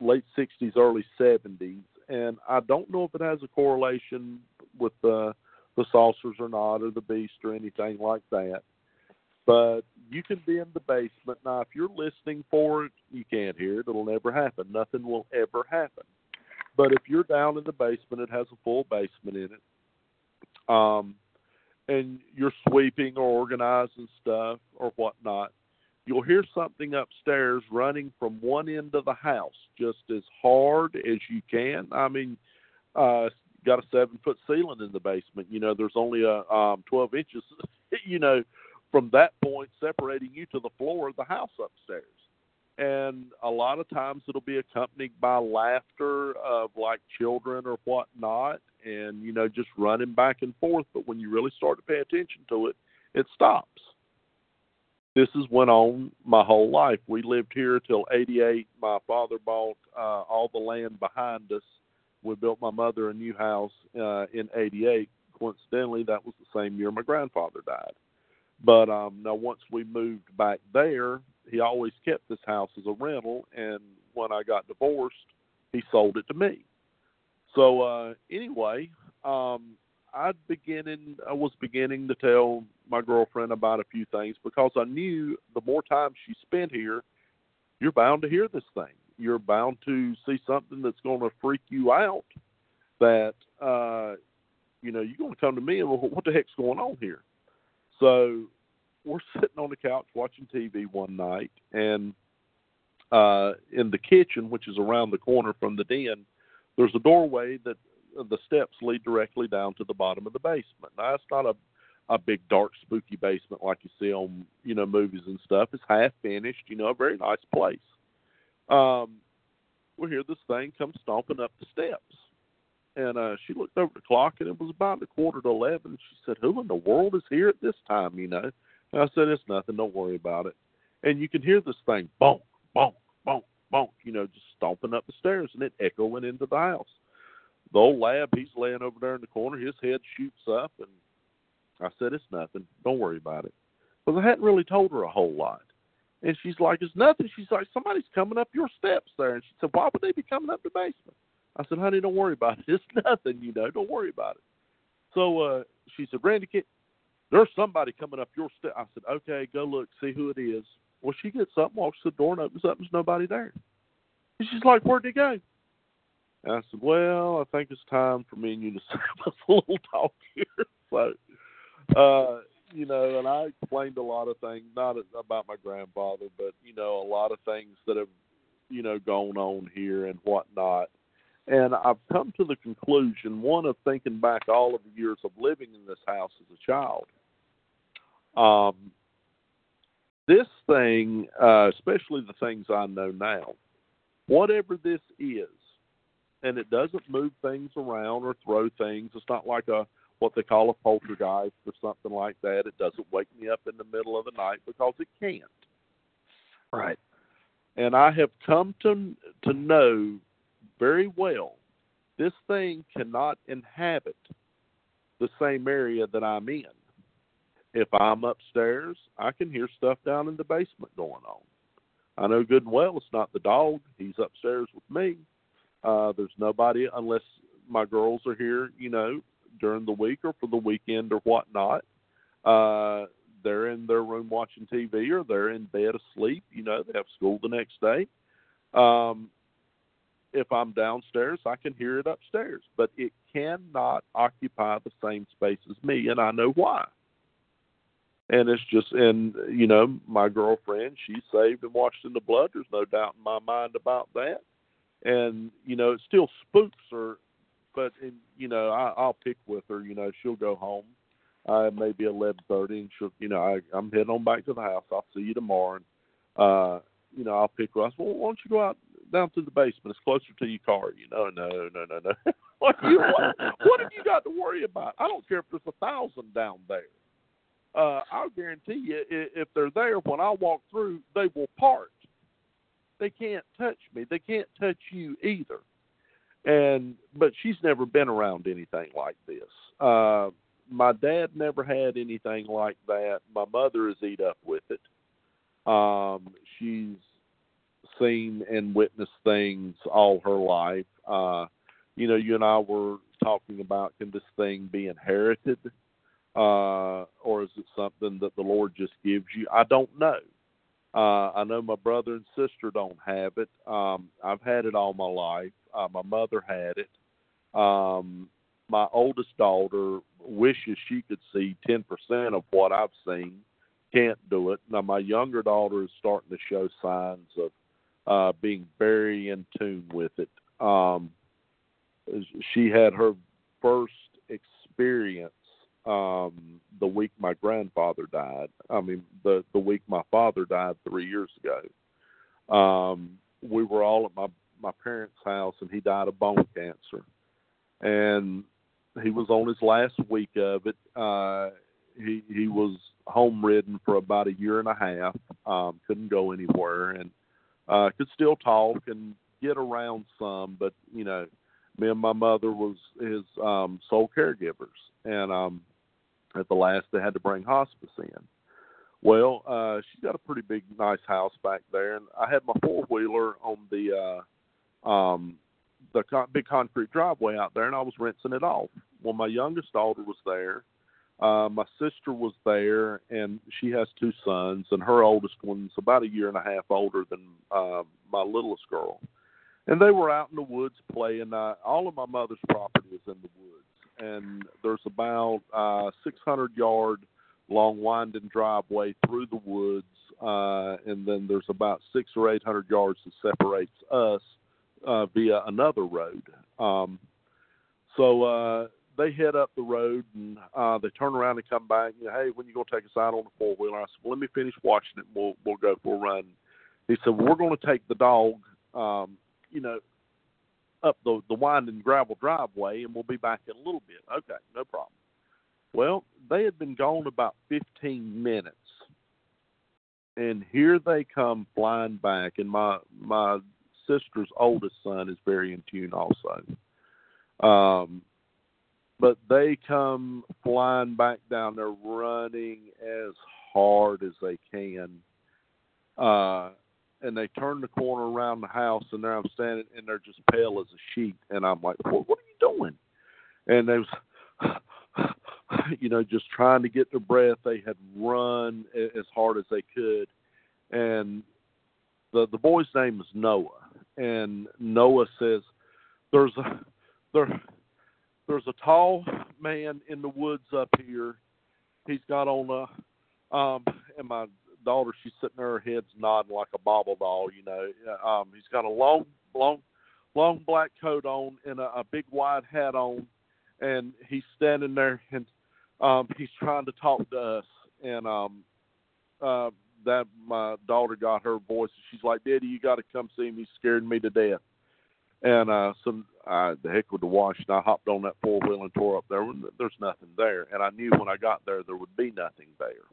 late 60s, early 70s. And I don't know if it has a correlation with the, the saucers or not, or the beast or anything like that. But you can be in the basement. Now, if you're listening for it, you can't hear it. It'll never happen. Nothing will ever happen. But if you're down in the basement, it has a full basement in it. Um, and you're sweeping or organizing stuff or whatnot, you'll hear something upstairs running from one end of the house just as hard as you can. I mean, uh, got a seven foot ceiling in the basement. You know, there's only a um, 12 inches, you know, from that point separating you to the floor of the house upstairs. And a lot of times it'll be accompanied by laughter of like children or whatnot, and you know just running back and forth. But when you really start to pay attention to it, it stops. This has went on my whole life. We lived here till '88. My father bought uh, all the land behind us. We built my mother a new house uh, in '88. Coincidentally, that was the same year my grandfather died. But um, now once we moved back there, he always kept this house as a rental, and when I got divorced, he sold it to me. So uh, anyway, um, I beginning I was beginning to tell my girlfriend about a few things because I knew the more time she spent here, you're bound to hear this thing. You're bound to see something that's going to freak you out. That uh, you know you're going to come to me and well, what the heck's going on here? So we're sitting on the couch watching TV one night, and uh, in the kitchen, which is around the corner from the den, there's a doorway that the steps lead directly down to the bottom of the basement. Now, it's not a a big dark spooky basement like you see on you know movies and stuff. It's half finished, you know, a very nice place. Um, we hear this thing come stomping up the steps, and uh, she looked over the clock, and it was about a quarter to eleven. She said, "Who in the world is here at this time?" You know, and I said, "It's nothing. Don't worry about it." And you can hear this thing bonk, bonk, bonk, bonk. You know, just stomping up the stairs, and it echoing into the house. The old lab, he's laying over there in the corner. His head shoots up, and I said, "It's nothing. Don't worry about it." Because I hadn't really told her a whole lot. And she's like, "It's nothing." She's like, "Somebody's coming up your steps there." And she said, "Why would they be coming up the basement?" I said, "Honey, don't worry about it. It's nothing. You know, don't worry about it." So uh, she said, "Randy, can there's somebody coming up your step. I said, okay, go look, see who it is. Well, she gets up, walks to the door, and opens up, and there's nobody there. And she's like, where'd he go? And I said, well, I think it's time for me and you to have us a little talk here. So, uh, you know, and I explained a lot of things, not about my grandfather, but you know, a lot of things that have, you know, gone on here and whatnot. And I've come to the conclusion, one of thinking back all of the years of living in this house as a child. Um, this thing, uh, especially the things I know now, whatever this is, and it doesn't move things around or throw things. It's not like a what they call a poltergeist or something like that. It doesn't wake me up in the middle of the night because it can't. Right. And I have come to to know very well this thing cannot inhabit the same area that I'm in. If I'm upstairs, I can hear stuff down in the basement going on. I know good and well it's not the dog. He's upstairs with me. Uh, there's nobody unless my girls are here, you know, during the week or for the weekend or whatnot. Uh, they're in their room watching TV or they're in bed asleep. You know, they have school the next day. Um, if I'm downstairs, I can hear it upstairs, but it cannot occupy the same space as me, and I know why. And it's just, and you know, my girlfriend, she's saved and washed in the blood. There's no doubt in my mind about that. And you know, it still spooks her but and, you know, I, I'll pick with her. You know, she'll go home. Uh, maybe eleven thirty, and she'll, you know, I, I'm heading on back to the house. I'll see you tomorrow. And, uh, you know, I'll pick her. I said, well, why don't you go out down to the basement? It's closer to your car. You know, no, no, no, no. what, you, what, what have you got to worry about? I don't care if there's a thousand down there. Uh, I'll guarantee you, if they're there when I walk through, they will part. They can't touch me. They can't touch you either and but she's never been around anything like this. Uh, my dad never had anything like that. My mother is eat up with it. Um, she's seen and witnessed things all her life. Uh, you know, you and I were talking about can this thing be inherited, uh, or is it something that the Lord just gives you? I don't know. Uh, I know my brother and sister don't have it. Um, I've had it all my life. Uh, my mother had it. Um, my oldest daughter wishes she could see 10% of what I've seen. Can't do it. Now, my younger daughter is starting to show signs of uh, being very in tune with it. Um, she had her first experience um, the week my grandfather died. I mean, the the week my father died three years ago. Um, we were all at my my parents' house, and he died of bone cancer. And he was on his last week of it. Uh, he he was home ridden for about a year and a half. Um, couldn't go anywhere, and uh, could still talk and get around some. But you know, me and my mother was his um, sole caregivers, and um, at the last they had to bring hospice in. Well, uh, she's got a pretty big, nice house back there, and I had my four wheeler on the uh, um, the con- big concrete driveway out there, and I was rinsing it off. Well, my youngest daughter was there. Uh, my sister was there, and she has two sons, and her oldest one's about a year and a half older than uh, my littlest girl. And they were out in the woods playing. Uh, all of my mother's property is in the woods and there's about uh, 600 yard long winding driveway through the woods, uh, and then there's about six or eight hundred yards that separates us uh, via another road. Um, so uh, they head up the road and uh, they turn around and come back. Know, hey, when you gonna take us out on the four wheeler? I said, well, let me finish watching it. And we'll we'll go for a run. He said, well, we're to take the dog. Um, you know, up the the winding gravel driveway, and we'll be back in a little bit. Okay, no problem. Well, they had been gone about 15 minutes, and here they come flying back. And my my sister's oldest son is very in tune also. Um, but they come flying back down there, running as hard as they can. Uh, and they turn the corner around the house, and there I'm standing, and they're just pale as a sheet, and I'm like, "What, what are you doing?" And they was, you know, just trying to get their breath. They had run as hard as they could, and the the boy's name is Noah, and Noah says, "There's a there there's a tall man in the woods up here. He's got on a um, and my daughter, she's sitting there, her head's nodding like a bobble doll, you know. Um, he's got a long, long, long black coat on and a, a big wide hat on, and he's standing there and um, he's trying to talk to us. And um, uh, that my daughter got her voice, and she's like, "Daddy, you got to come see me. He scared me to death." And uh, some I, the heck with the wash, and I hopped on that four wheel and tore up there. There's nothing there, and I knew when I got there there would be nothing there.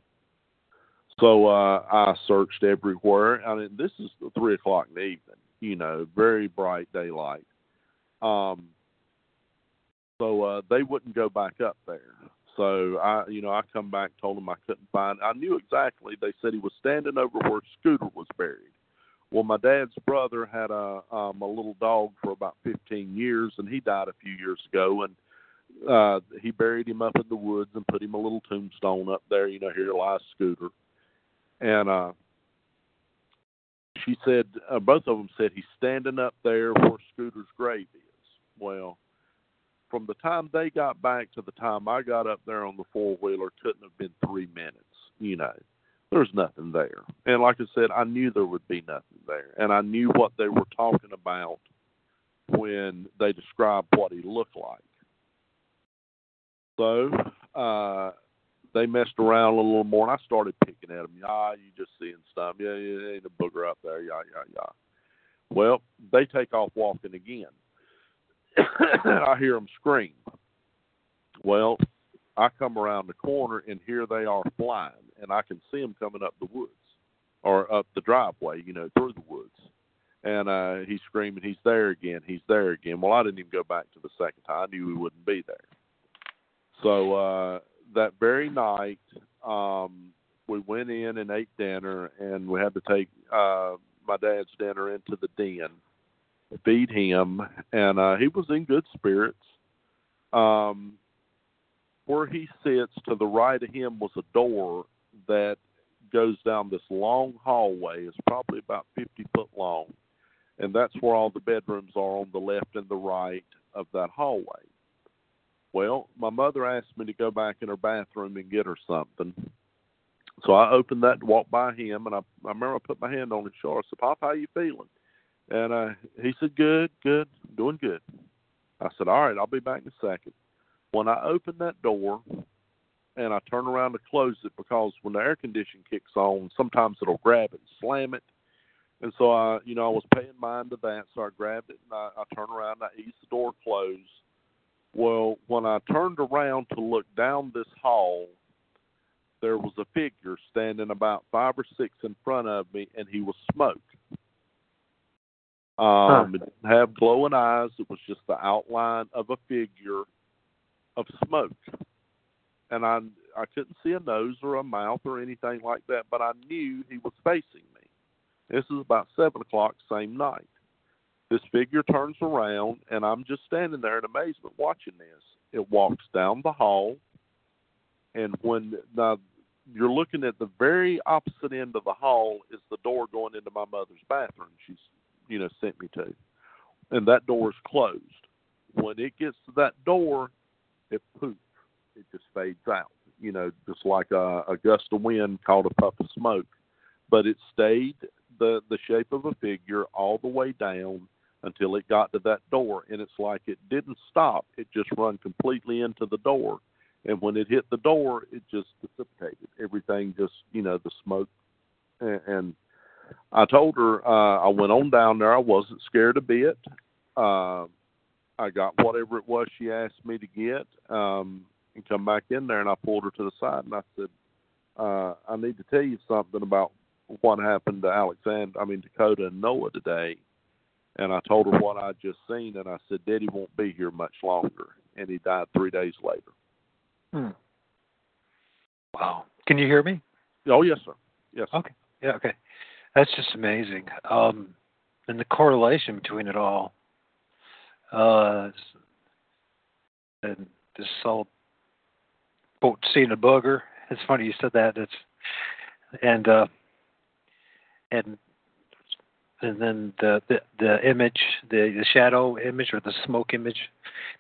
So uh, I searched everywhere. I mean, this is three o'clock in the evening. You know, very bright daylight. Um, so uh, they wouldn't go back up there. So I, you know, I come back, told them I couldn't find. I knew exactly. They said he was standing over where Scooter was buried. Well, my dad's brother had a um, a little dog for about 15 years, and he died a few years ago. And uh, he buried him up in the woods and put him a little tombstone up there. You know, here lies Scooter and uh, she said uh, both of them said he's standing up there where Scooter's grave is. Well, from the time they got back to the time I got up there on the four wheeler, couldn't have been three minutes. You know, there's nothing there, and like I said, I knew there would be nothing there, and I knew what they were talking about when they described what he looked like. So uh, they messed around a little more, and I started picking at them. Yeah, you just seeing stuff. Yeah, yeah, ain't a booger up there. Yeah, yeah, yeah. Well, they take off walking again. I hear them scream. Well, I come around the corner, and here they are flying, and I can see them coming up the woods or up the driveway, you know, through the woods. And uh, he's screaming, he's there again, he's there again. Well, I didn't even go back to the second time. I knew he wouldn't be there. So uh, that very night, um, we went in and ate dinner, and we had to take uh, my dad's dinner into the den, feed him, and uh, he was in good spirits. Um, where he sits to the right of him was a door that goes down this long hallway. It's probably about 50 foot long, and that's where all the bedrooms are on the left and the right of that hallway. Well, my mother asked me to go back in her bathroom and get her something. So I opened that, and walked by him, and I, I remember I put my hand on his shoulder. I said, "Pop, how you feeling?" And uh, he said, "Good, good, doing good." I said, "All right, I'll be back in a second. When I opened that door and I turn around to close it, because when the air conditioning kicks on, sometimes it'll grab it and slam it. And so I, you know, I was paying mind to that, so I grabbed it and I, I turned around and I eased the door closed well, when I turned around to look down this hall, there was a figure standing about five or six in front of me, and he was smoke. Um, huh. It didn't have glowing eyes. It was just the outline of a figure of smoke, and I I couldn't see a nose or a mouth or anything like that, but I knew he was facing me. This is about seven o'clock same night. This figure turns around, and I'm just standing there in amazement watching this. It walks down the hall, and when now you're looking at the very opposite end of the hall is the door going into my mother's bathroom. She's, you know, sent me to, and that door is closed. When it gets to that door, it poof, it just fades out. You know, just like a, a gust of wind called a puff of smoke. But it stayed the the shape of a figure all the way down until it got to that door and it's like it didn't stop. It just run completely into the door. And when it hit the door it just dissipated everything just you know the smoke. And, and i told her uh i went on down there. I wasn't scared a bit. Uh i got whatever it was she asked me to get um and come back in there and i pulled her to the side and i said uh i need to tell you something about what happened to alexander i mean dakota and noah today and I told her what I'd just seen, and I said, Daddy won't be here much longer. And he died three days later. Hmm. Wow. Can you hear me? Oh, yes, sir. Yes. Okay. Yeah, okay. That's just amazing. Um, and the correlation between it all. Uh, and this all quote seeing a booger. It's funny you said that. It's and uh, and and then the, the the image, the the shadow image or the smoke image.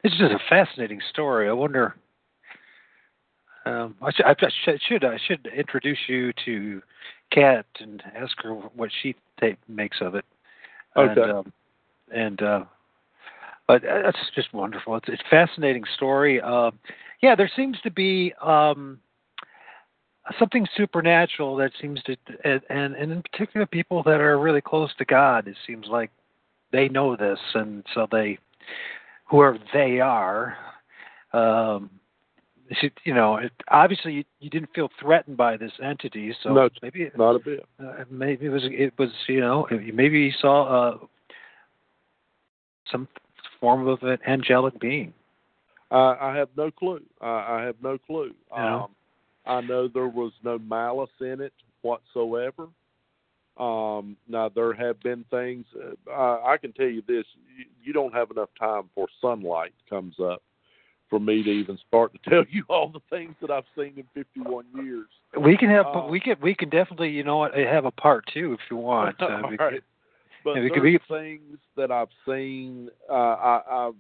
This is just a fascinating story. I wonder. Um, I, should, I should I should introduce you to Kat and ask her what she makes of it. Okay. And, um, and uh, but that's just wonderful. It's, it's a fascinating story. Uh, yeah, there seems to be um, something supernatural that seems to, and, and in particular, people that are really close to God. It seems like they know this, and so they, whoever they are, um, you know, it, obviously you, you didn't feel threatened by this entity, so No, maybe Not a bit. uh, maybe it was it was you know maybe you saw uh, some form of an angelic being. I, I have no clue. I, I have no clue. Yeah. Um, I know there was no malice in it whatsoever. Um, now there have been things. Uh, I, I can tell you this: you, you don't have enough time before sunlight comes up for me to even start to tell you all the things that I've seen in 51 years. We can have Uh, we can we can definitely you know have a part two if you want. Uh, All we right. But yeah, we could be- things that I've seen. Uh, I, I've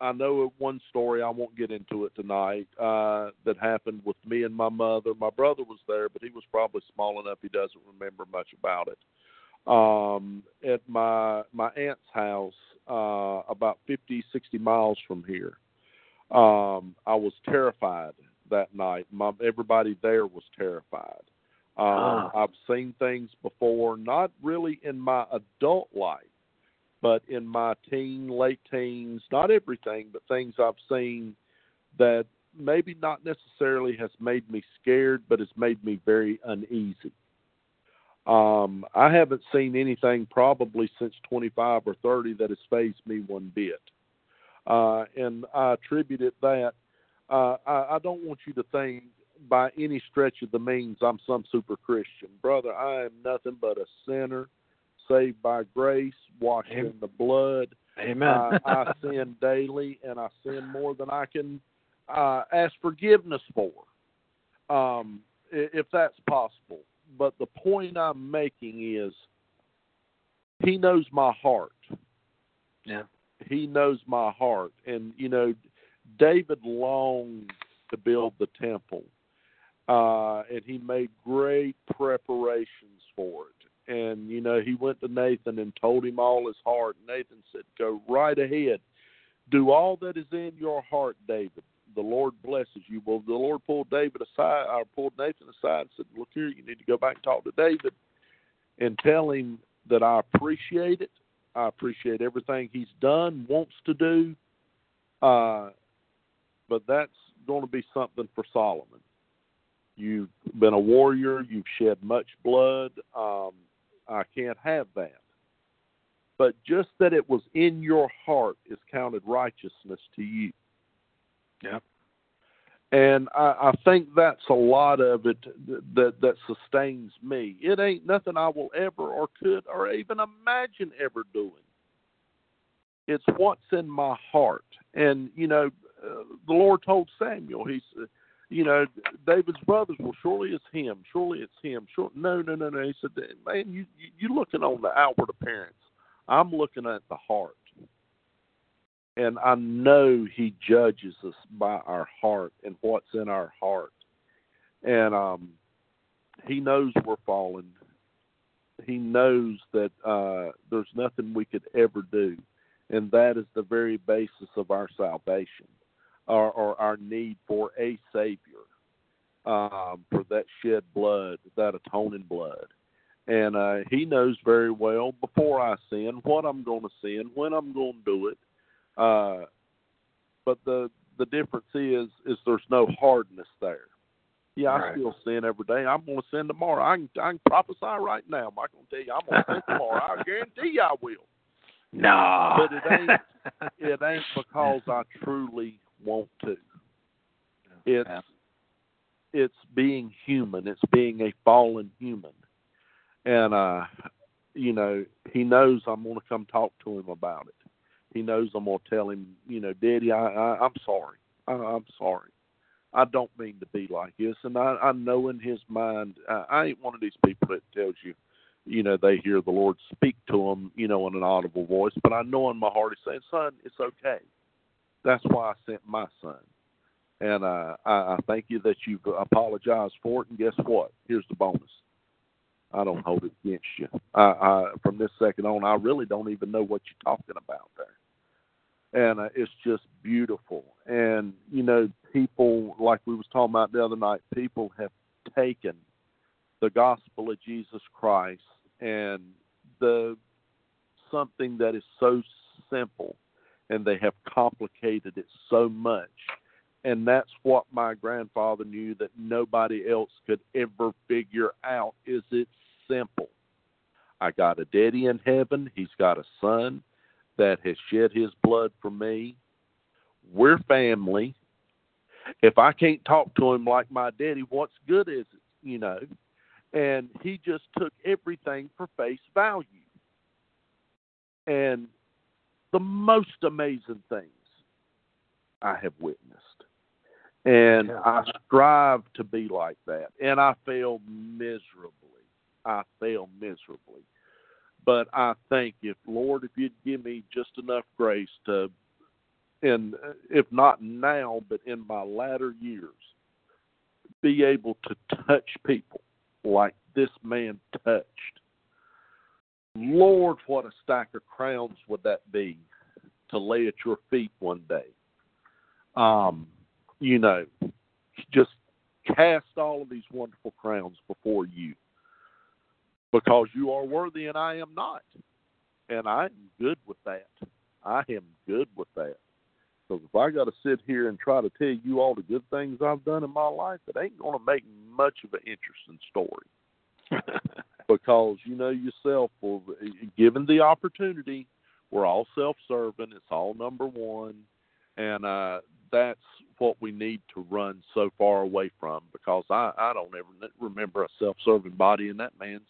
I know one story. I won't get into it tonight. Uh, that happened with me and my mother. My brother was there, but he was probably small enough he doesn't remember much about it. Um, at my my aunt's house, uh, about 50, 60 miles from here. Um, I was terrified that night. My, everybody there was terrified. Um, Ah. I've seen things before, not really in my adult life, but in my teen, late teens. Not everything, but things I've seen that maybe not necessarily has made me scared, but has made me very uneasy. Um, I haven't seen anything probably since 25 or 30 that has phased me one bit. Uh, and I attribute it that uh, I, I don't want you to think by any stretch of the means I'm some super Christian. Brother, I am nothing but a sinner saved by grace, washed in the blood. Amen. I, I sin daily, and I sin more than I can uh, ask forgiveness for, um, if that's possible. But the point I'm making is, He knows my heart. Yeah. He knows my heart, and you know, David longed to build the temple, uh, and he made great preparations for it and you know he went to Nathan and told him all his heart. Nathan said, "Go right ahead, do all that is in your heart, David. The Lord blesses you." Well, the Lord pulled David aside, or pulled Nathan aside, and said, "Look here, you need to go back and talk to David, and tell him that I appreciate it. I appreciate everything he's done, wants to do, uh, but that's going to be something for Solomon." You've been a warrior. You've shed much blood. Um, I can't have that. But just that it was in your heart is counted righteousness to you. Yeah. And I, I think that's a lot of it that that sustains me. It ain't nothing I will ever or could or even imagine ever doing. It's what's in my heart. And you know, uh, the Lord told Samuel, He said, you know, David's brothers. Well, surely it's him. Surely it's him. Sure, no, no, no, no. He said, man, you you you looking on the outward appearance. I'm looking at the heart, and I know He judges us by our heart and what's in our heart, and um, He knows we're fallen. He knows that uh, there's nothing we could ever do, and that is the very basis of our salvation or, or our need for a savior um, for that shed blood, that atoning blood. And uh, he knows very well before I sin what I'm going to sin, when I'm going to do it. Uh, but the the difference is is there's no hardness there. Yeah, I Right. still sin every day. I'm going to sin tomorrow. I can I can prophesy right now. I'm going to tell you I'm going to sin tomorrow. I guarantee you I will. no. But it ain't it ain't because I truly want to. It's Yeah. it's being human. It's being a fallen human, and uh, you know he knows I'm going to come talk to him about it. He knows I'm going to tell him, you know, Daddy, I, I I'm sorry. I, I'm sorry. I don't mean to be like this, and I, I know in his mind, I, I ain't one of these people that tells you, you know, they hear the Lord speak to them, you know, in an audible voice. But I know in my heart he's saying, "Son, it's okay." That's why I sent my son, and uh, I, I thank you that you've apologized for it. And guess what? Here's the bonus. I don't hold it against you. I, I, from this second on, I really don't even know what you're talking about there, and uh, it's just beautiful. And you know, people like we was talking about the other night, people have taken the gospel of Jesus Christ and the something that is so simple, and they have complicated it so much. And that's what my grandfather knew that nobody else could ever figure out. Is it's simple. I got a daddy in heaven. He's got a son that has shed his blood for me. We're family. If I can't talk to him like my daddy, what's good is it? You know? And he just took everything for face value. And the most amazing things I have witnessed. And I strive to be like that. And I fail miserably. I fail miserably. But I think if Lord, if you'd give me just enough grace to, and if not now, but in my latter years, be able to touch people like this man touched. Lord, what a stack of crowns would that be to lay at your feet one day? Um, you know, just cast all of these wonderful crowns before you because you are worthy and I am not. And I'm good with that. I am good with that. Because if I got to sit here and try to tell you all the good things I've done in my life, it ain't going to make much of an interesting story. because you know yourself, well, given the opportunity, we're all self-serving. It's all number one, and uh, that's what we need to run so far away from. Because I, I don't ever remember a self-serving body in that man's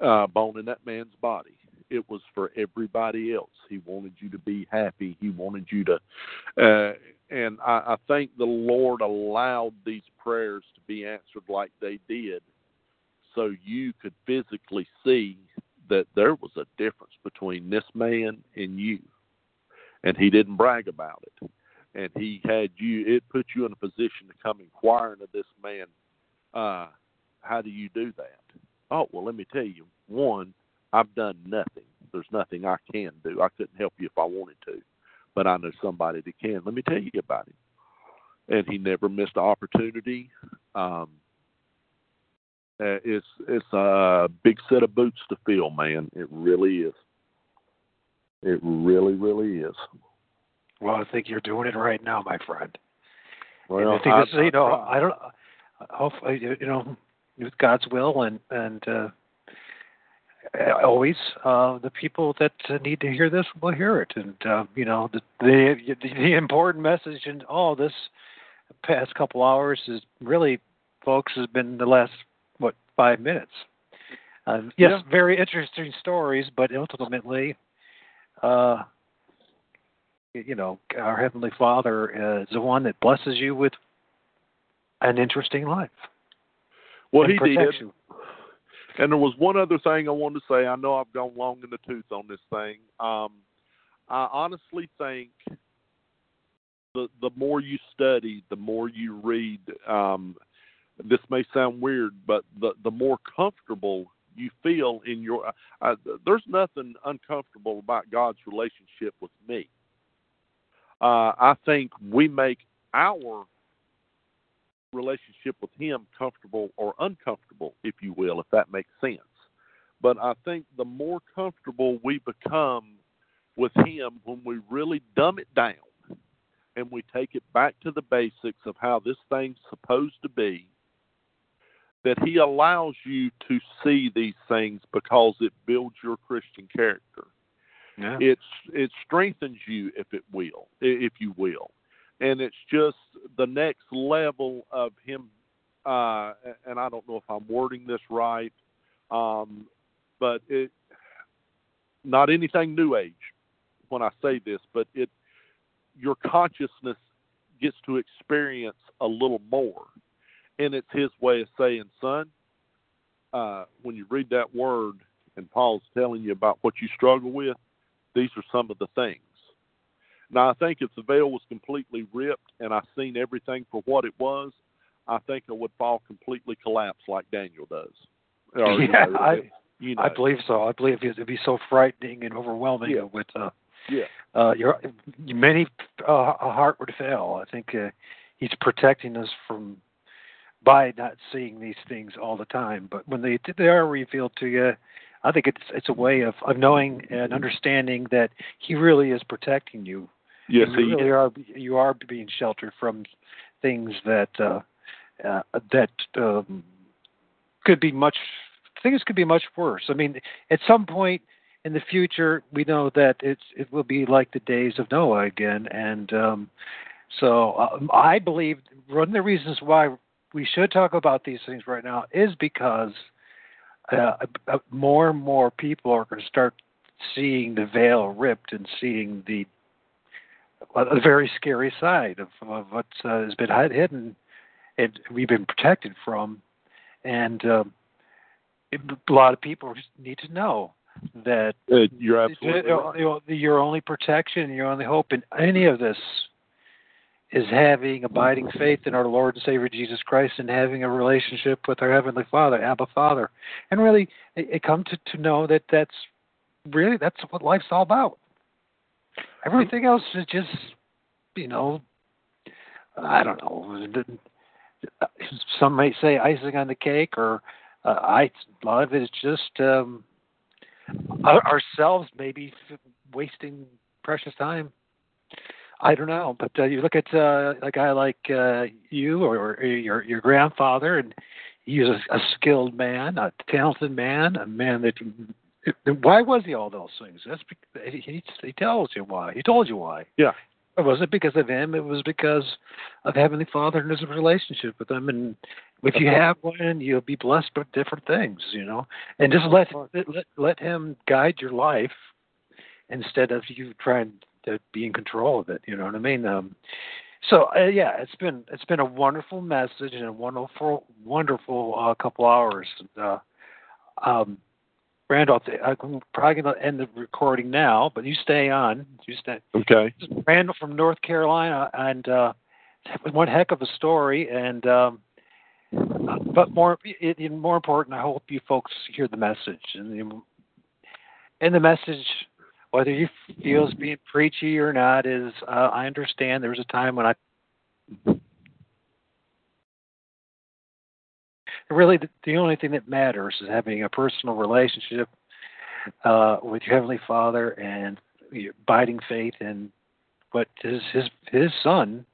uh, bone in that man's body. It was for everybody else. He wanted you to be happy. He wanted you to, uh, and I, I think the Lord allowed these prayers to be answered like they did, so you could physically see that there was a difference between this man and you, and he didn't brag about it, and he had you. It put you in a position to come inquiring of this man. Uh, how do you do that? Oh, well, let me tell you. One, I've done nothing. There's nothing I can do. I couldn't help you if I wanted to, but I know somebody that can. Let me tell you about him. And he never missed an opportunity. Um, uh, it's it's a big set of boots to fill, man. It really is. It really, really is. Well, I think you're doing it right now, my friend. Well, and I think I, this, you know, I don't. Hopefully, you know, with God's will and and uh, always uh, the people that need to hear this will hear it, and uh, you know the, the the important message in all this past couple hours is really, folks, has been the last five minutes. Uh, yes, Yeah. very interesting stories, but ultimately, uh, you know, our heavenly Father is the one that blesses you with an interesting life. well, he did. And there was one other thing I wanted to say. I know I've gone long in the tooth on this thing. Um, I honestly think the the more you study, the more you read. Um, this may sound weird, but the the more comfortable you feel in your. There's nothing uncomfortable about God's relationship with me. Uh, I think we make our relationship with him comfortable or uncomfortable, if you will, if that makes sense. But I think the more comfortable we become with him when we really dumb it down and we take it back to the basics of how this thing's supposed to be, that he allows you to see these things because it builds your Christian character. Yeah. It's it strengthens you if it will, if you will, and it's just the next level of him. Uh, and I don't know if I'm wording this right, um, but it not anything new age when I say this, but it your consciousness gets to experience a little more. And it's his way of saying, son, uh, when you read that word and Paul's telling you about what you struggle with, these are some of the things. Now, I think if the veil was completely ripped and I seen everything for what it was, I think I would fall completely collapse like Daniel does. Or, yeah, you know, I, you know. I believe so. I believe it'd be so frightening and overwhelming Yeah. with uh, Yeah. uh, your many uh, a heart would fail. I think uh, he's protecting us from by not seeing these things all the time. But when they they are revealed to you, I think it's it's a way of of knowing and understanding that he really is protecting you. Yes, you really are you are being sheltered from things that uh, uh, that um, could be much things could be much worse. I mean, at some point in the future, we know that it's it will be like the days of Noah again, and um, so um, I believe one of the reasons why we should talk about these things right now is because uh, uh, more and more people are going to start seeing the veil ripped and seeing the a very scary side of, of what uh, has been hid- hidden and we've been protected from. And um, it, a lot of people need to know that Uh, you're absolutely you right. your only protection, your only hope in any of this is having abiding faith in our Lord and Savior Jesus Christ and having a relationship with our Heavenly Father, Abba Father, and really it, it come to to know that that's really that's what life's all about. Everything else is just, you know, I don't know. Some might say icing on the cake, or uh, I. A lot of it is just um, ourselves maybe wasting precious time. I don't know, but uh, you look at uh, a guy like uh, you or, or your your grandfather, and he's a, a skilled man, a talented man, a man that. Why was he all those things? That's bec- he, he tells you why. He told you why. Yeah. It wasn't because of him. It was because of Heavenly Father and his relationship with him. And if you have one, you'll be blessed with different things, you know. And just let let let him guide your life instead of you trying to be in control of it. You know what I mean? Um, so uh, yeah, it's been it's been a wonderful message and a wonderful wonderful uh, couple hours. Uh, um, Randolph, I'm probably going to end the recording now, but you stay on. You stay. Okay. Randall from North Carolina, and uh, one heck of a story. And um, but more, it, it- more important, I hope you folks hear the message. And the, and the message, whether you feel it's being preachy or not, is uh, I understand there was a time when I really the, the only thing that matters is having a personal relationship uh, with your heavenly Father and your abiding faith in what his his his Son,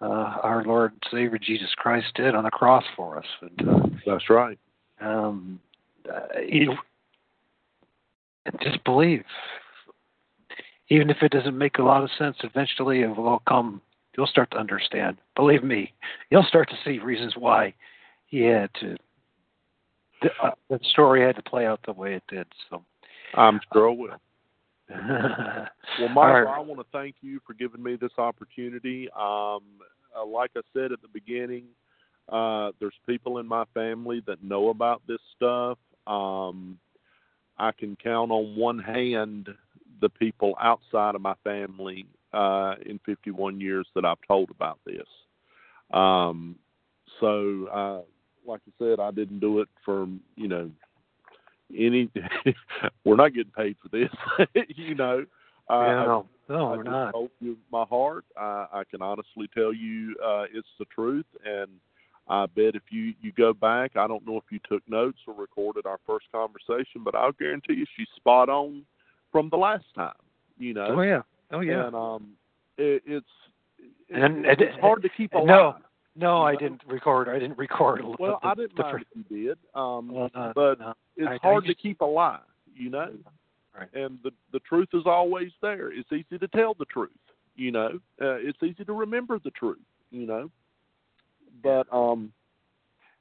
uh, our Lord and Savior Jesus Christ, did on the cross for us. And, uh, That's right. um, uh, you, just believe, even if it doesn't make a lot of sense. Eventually, it will all come. You'll start to understand. Believe me, you'll start to see reasons why he had to. The, uh, the story had to play out the way it did. So. I'm sure I will. well, Michael, I want to thank you for giving me this opportunity. Um, uh, like I said at the beginning, uh, there's people in my family that know about this stuff. Um, I can count on one hand the people outside of my family uh, in 51 years that I've told about this. Um, so, uh, like I said, I didn't do it for you know any. we're not getting paid for this, you know. Uh, yeah, no, no, I we're not. you my heart. I, I can honestly tell you uh, it's the truth, and I bet if you you go back, I don't know if you took notes or recorded our first conversation, but I'll guarantee you she's spot on from the last time. You know. Oh yeah, oh yeah. And um, it, it's And- it's and- hard to keep alive. no, no, I know? didn't record. I didn't record. the- Well, the, I didn't the mind if you did, um, Well, no, but no. it's I- I hard just- to keep alive. You know. Right. and the the truth is always there. It's easy to tell the truth, you know. Uh, it's easy to remember the truth, you know. But um,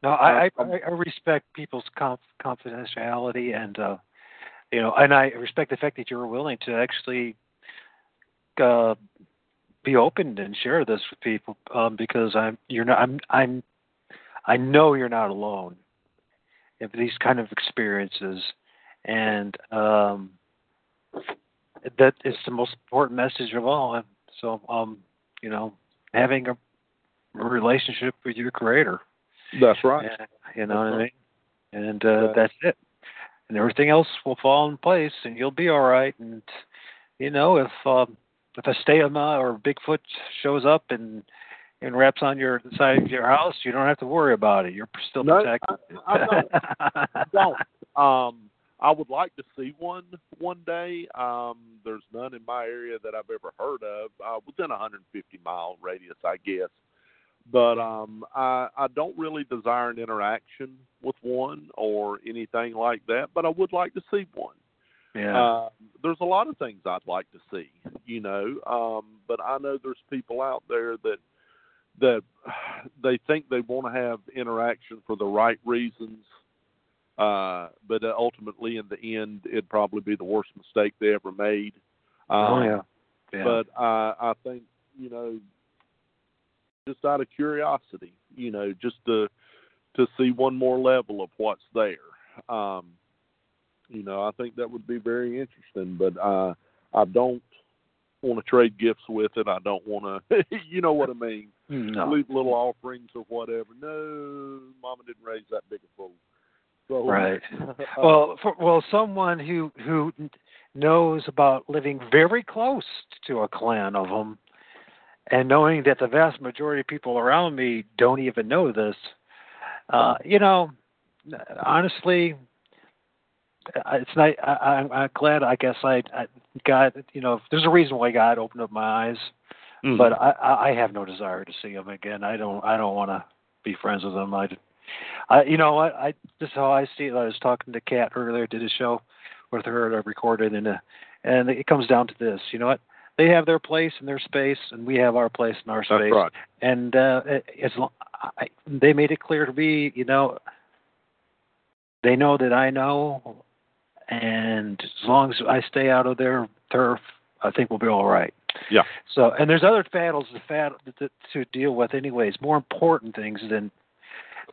No, I, I um, I I respect people's conf- confidentiality and uh you know, and I respect the fact that you were willing to actually uh be open and share this with people um, because I'm you're not I'm I'm I know you're not alone in these kind of experiences, and um, that is the most important message of all. And so, um, you know, having a, a relationship with your creator. That's right. And, you know That's what right. I mean? And uh, that's it. And everything else will fall in place, and you'll be all right. And you know, if um, if a Steoma or Bigfoot shows up and and wraps on your side of your house, you don't have to worry about it. You're still No, protected. I, I don't. I don't. Um, I would like to see one one day. Um, there's none in my area that I've ever heard of. Uh, within a 150 mile radius, I guess. But um, I I don't really desire an interaction with one or anything like that. But I would like to see one. yeah. Uh, there's a lot of things I'd like to see, you know, um, but I know there's people out there that that they think they want to have interaction for the right reasons, uh, but ultimately, in the end, it'd probably be the worst mistake they ever made. Um, oh yeah. Yeah. But I I think you know, just out of curiosity, you know, just to to see one more level of what's there. Um, you know, I think that would be very interesting. But uh, I don't want to trade gifts with it. I don't want to, you know what I mean. no. Leave little offerings or whatever. No, Mama didn't raise that big a fool. So, Right. uh, well, for, well, someone who who knows about living very close to a clan of them, and knowing that the vast majority of people around me don't even know this, uh, you know, honestly, it's not. I, I'm, I'm glad. I guess I, I God, you know, there's a reason why God opened up my eyes, mhm. but I, I I have no desire to see him again. I don't. I don't want to be friends with him. I, I, you know what? I this is how I see it. I was talking to Kat earlier. Did a show with her. I recorded, and uh, and it comes down to this. You know what? They have their place and their space, and we have our place and our that's space. right. And uh, as long, I, they made it clear to me, you know, they know that I know, and as long as I stay out of their turf, I think we'll be all right. Yeah. So, and there's other battles to, fat, to, to deal with, anyways. More important things than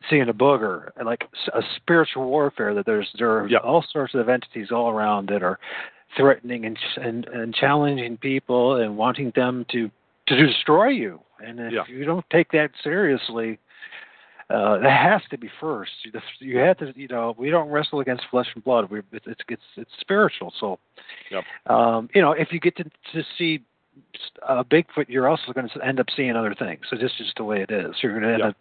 seeing a booger, like a spiritual warfare. That there's there are Yeah. all sorts of entities all around that are threatening and and, and challenging people and wanting them to to destroy you. And if Yeah. you don't take that seriously, uh, that has to be first. You- have to, you know, we don't wrestle against flesh and blood. We, it's, it's it's it's spiritual. So, Yep. um, you know, if you get to to see uh, Bigfoot, you're also going to end up seeing other things. So this is just the way it is. You're going to end Yep. up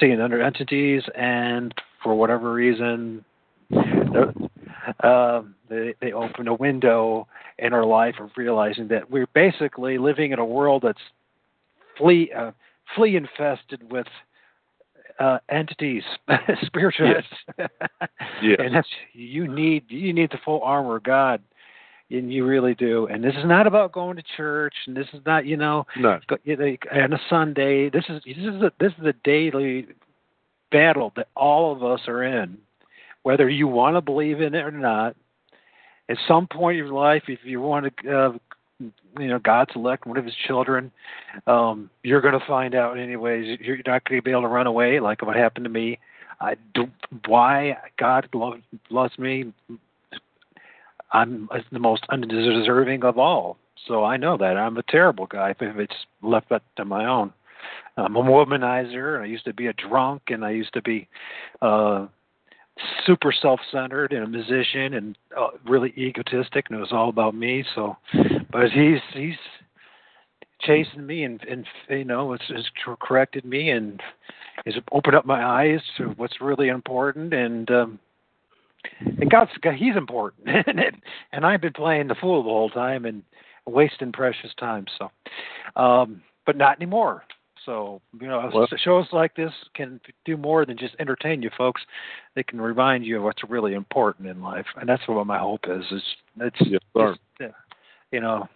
seeing other entities, and for whatever reason, they're- um, they they open a window in our life of realizing that we're basically living in a world that's flea uh, flea infested with uh, entities, spiritual. Yes. Yes. And that's you need you need the full armor of God, and you really do. And this is not about going to church, and this is not you know No. go- you know, on a Sunday. This is this is a, this is a daily battle that all of us are in, whether you want to believe in it or not. At some point in your life, if you want to, uh, you know, God select one of His children, um, you're going to find out anyways. You're not going to be able to run away like what happened to me. I do, why God loves loves me. I'm the most undeserving of all. So I know that I'm a terrible guy if it's left up to my own. I'm a womanizer. I used to be a drunk, and I used to be uh, super self-centered and a musician, and uh, really egotistic, and it was all about me. So, but he's he's chasing me, and and you know, it's, it's corrected me, and has opened up my eyes to what's really important, and um, and God's he's important, and and I've been playing the fool the whole time and wasting precious time. So, um, but not anymore. So you know, Well- shows like this can do more than just entertain you, folks. They can remind you of what's really important in life, and that's what my hope is. Is it's, Yes, it's, you know,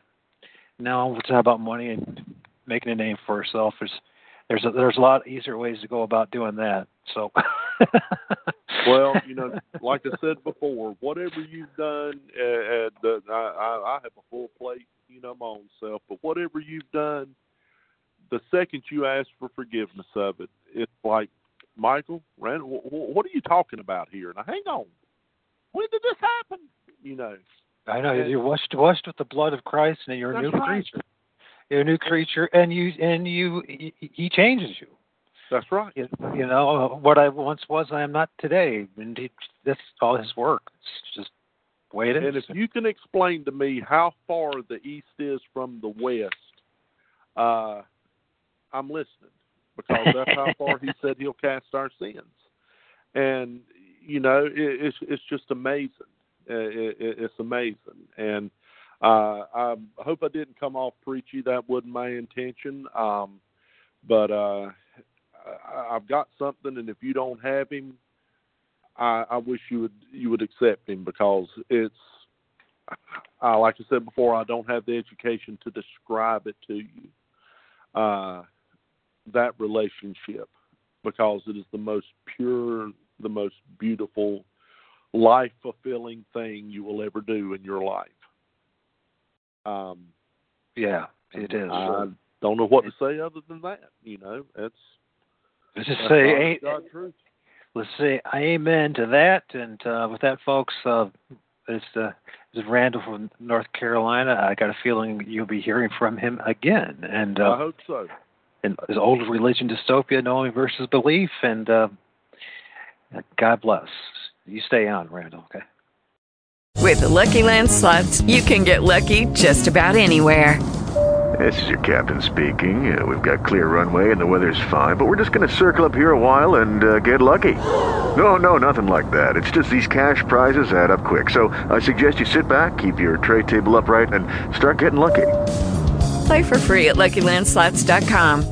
no, it's not about money and making a name for yourself. There's there's a, there's a lot easier ways to go about doing that. So. well, you know, like I said before, whatever you've done, uh, uh, the, I, I I have a full plate, you know, my own self. But whatever you've done, the second you ask for forgiveness of it, it's like, Michael, Randall, what are you talking about here? Now, hang on. When did this happen? You know. I know you're washed washed with the blood of Christ, and you're a new right. creature. You're a new creature, and you and you he, he changes you. That's right. you. You know what I once was, I am not today. And he, that's all his work. It's just way it is. And if you can explain to me how far the east is from the west, uh, I'm listening because that's how far he said he'll cast our sins. And you know, it, it's it's just amazing. Uh, It, it, it's amazing, and uh, I hope I didn't come off preachy. That wasn't my intention. Um, but uh, I, I've got something, and if you don't have him, I, I wish you would you would accept him because it's uh, like I said before, I don't have the education to describe it to you. Uh, that relationship because it is the most pure, the most beautiful, life fulfilling thing you will ever do in your life. Um, yeah, it is. I don't know what to say other than that. You know, it's Let's just that's say, honest ain't, God truth. let's say amen to that. And uh, with that, folks, uh, it's uh, this is Randall from North Carolina. I got a feeling you'll be hearing from him again. And I uh, hope so. And his old religion dystopia, knowing versus belief. And uh, God bless. You stay on, Randall. Okay. With the Lucky Land slots, you can get lucky just about anywhere. This is your captain speaking. Uh, we've got clear runway and the weather's fine, but we're just going to circle up here a while and uh, get lucky. No, no, nothing like that. It's just these cash prizes add up quick. So I suggest you sit back, keep your tray table upright, and start getting lucky. Play for free at LuckyLandSlots.com.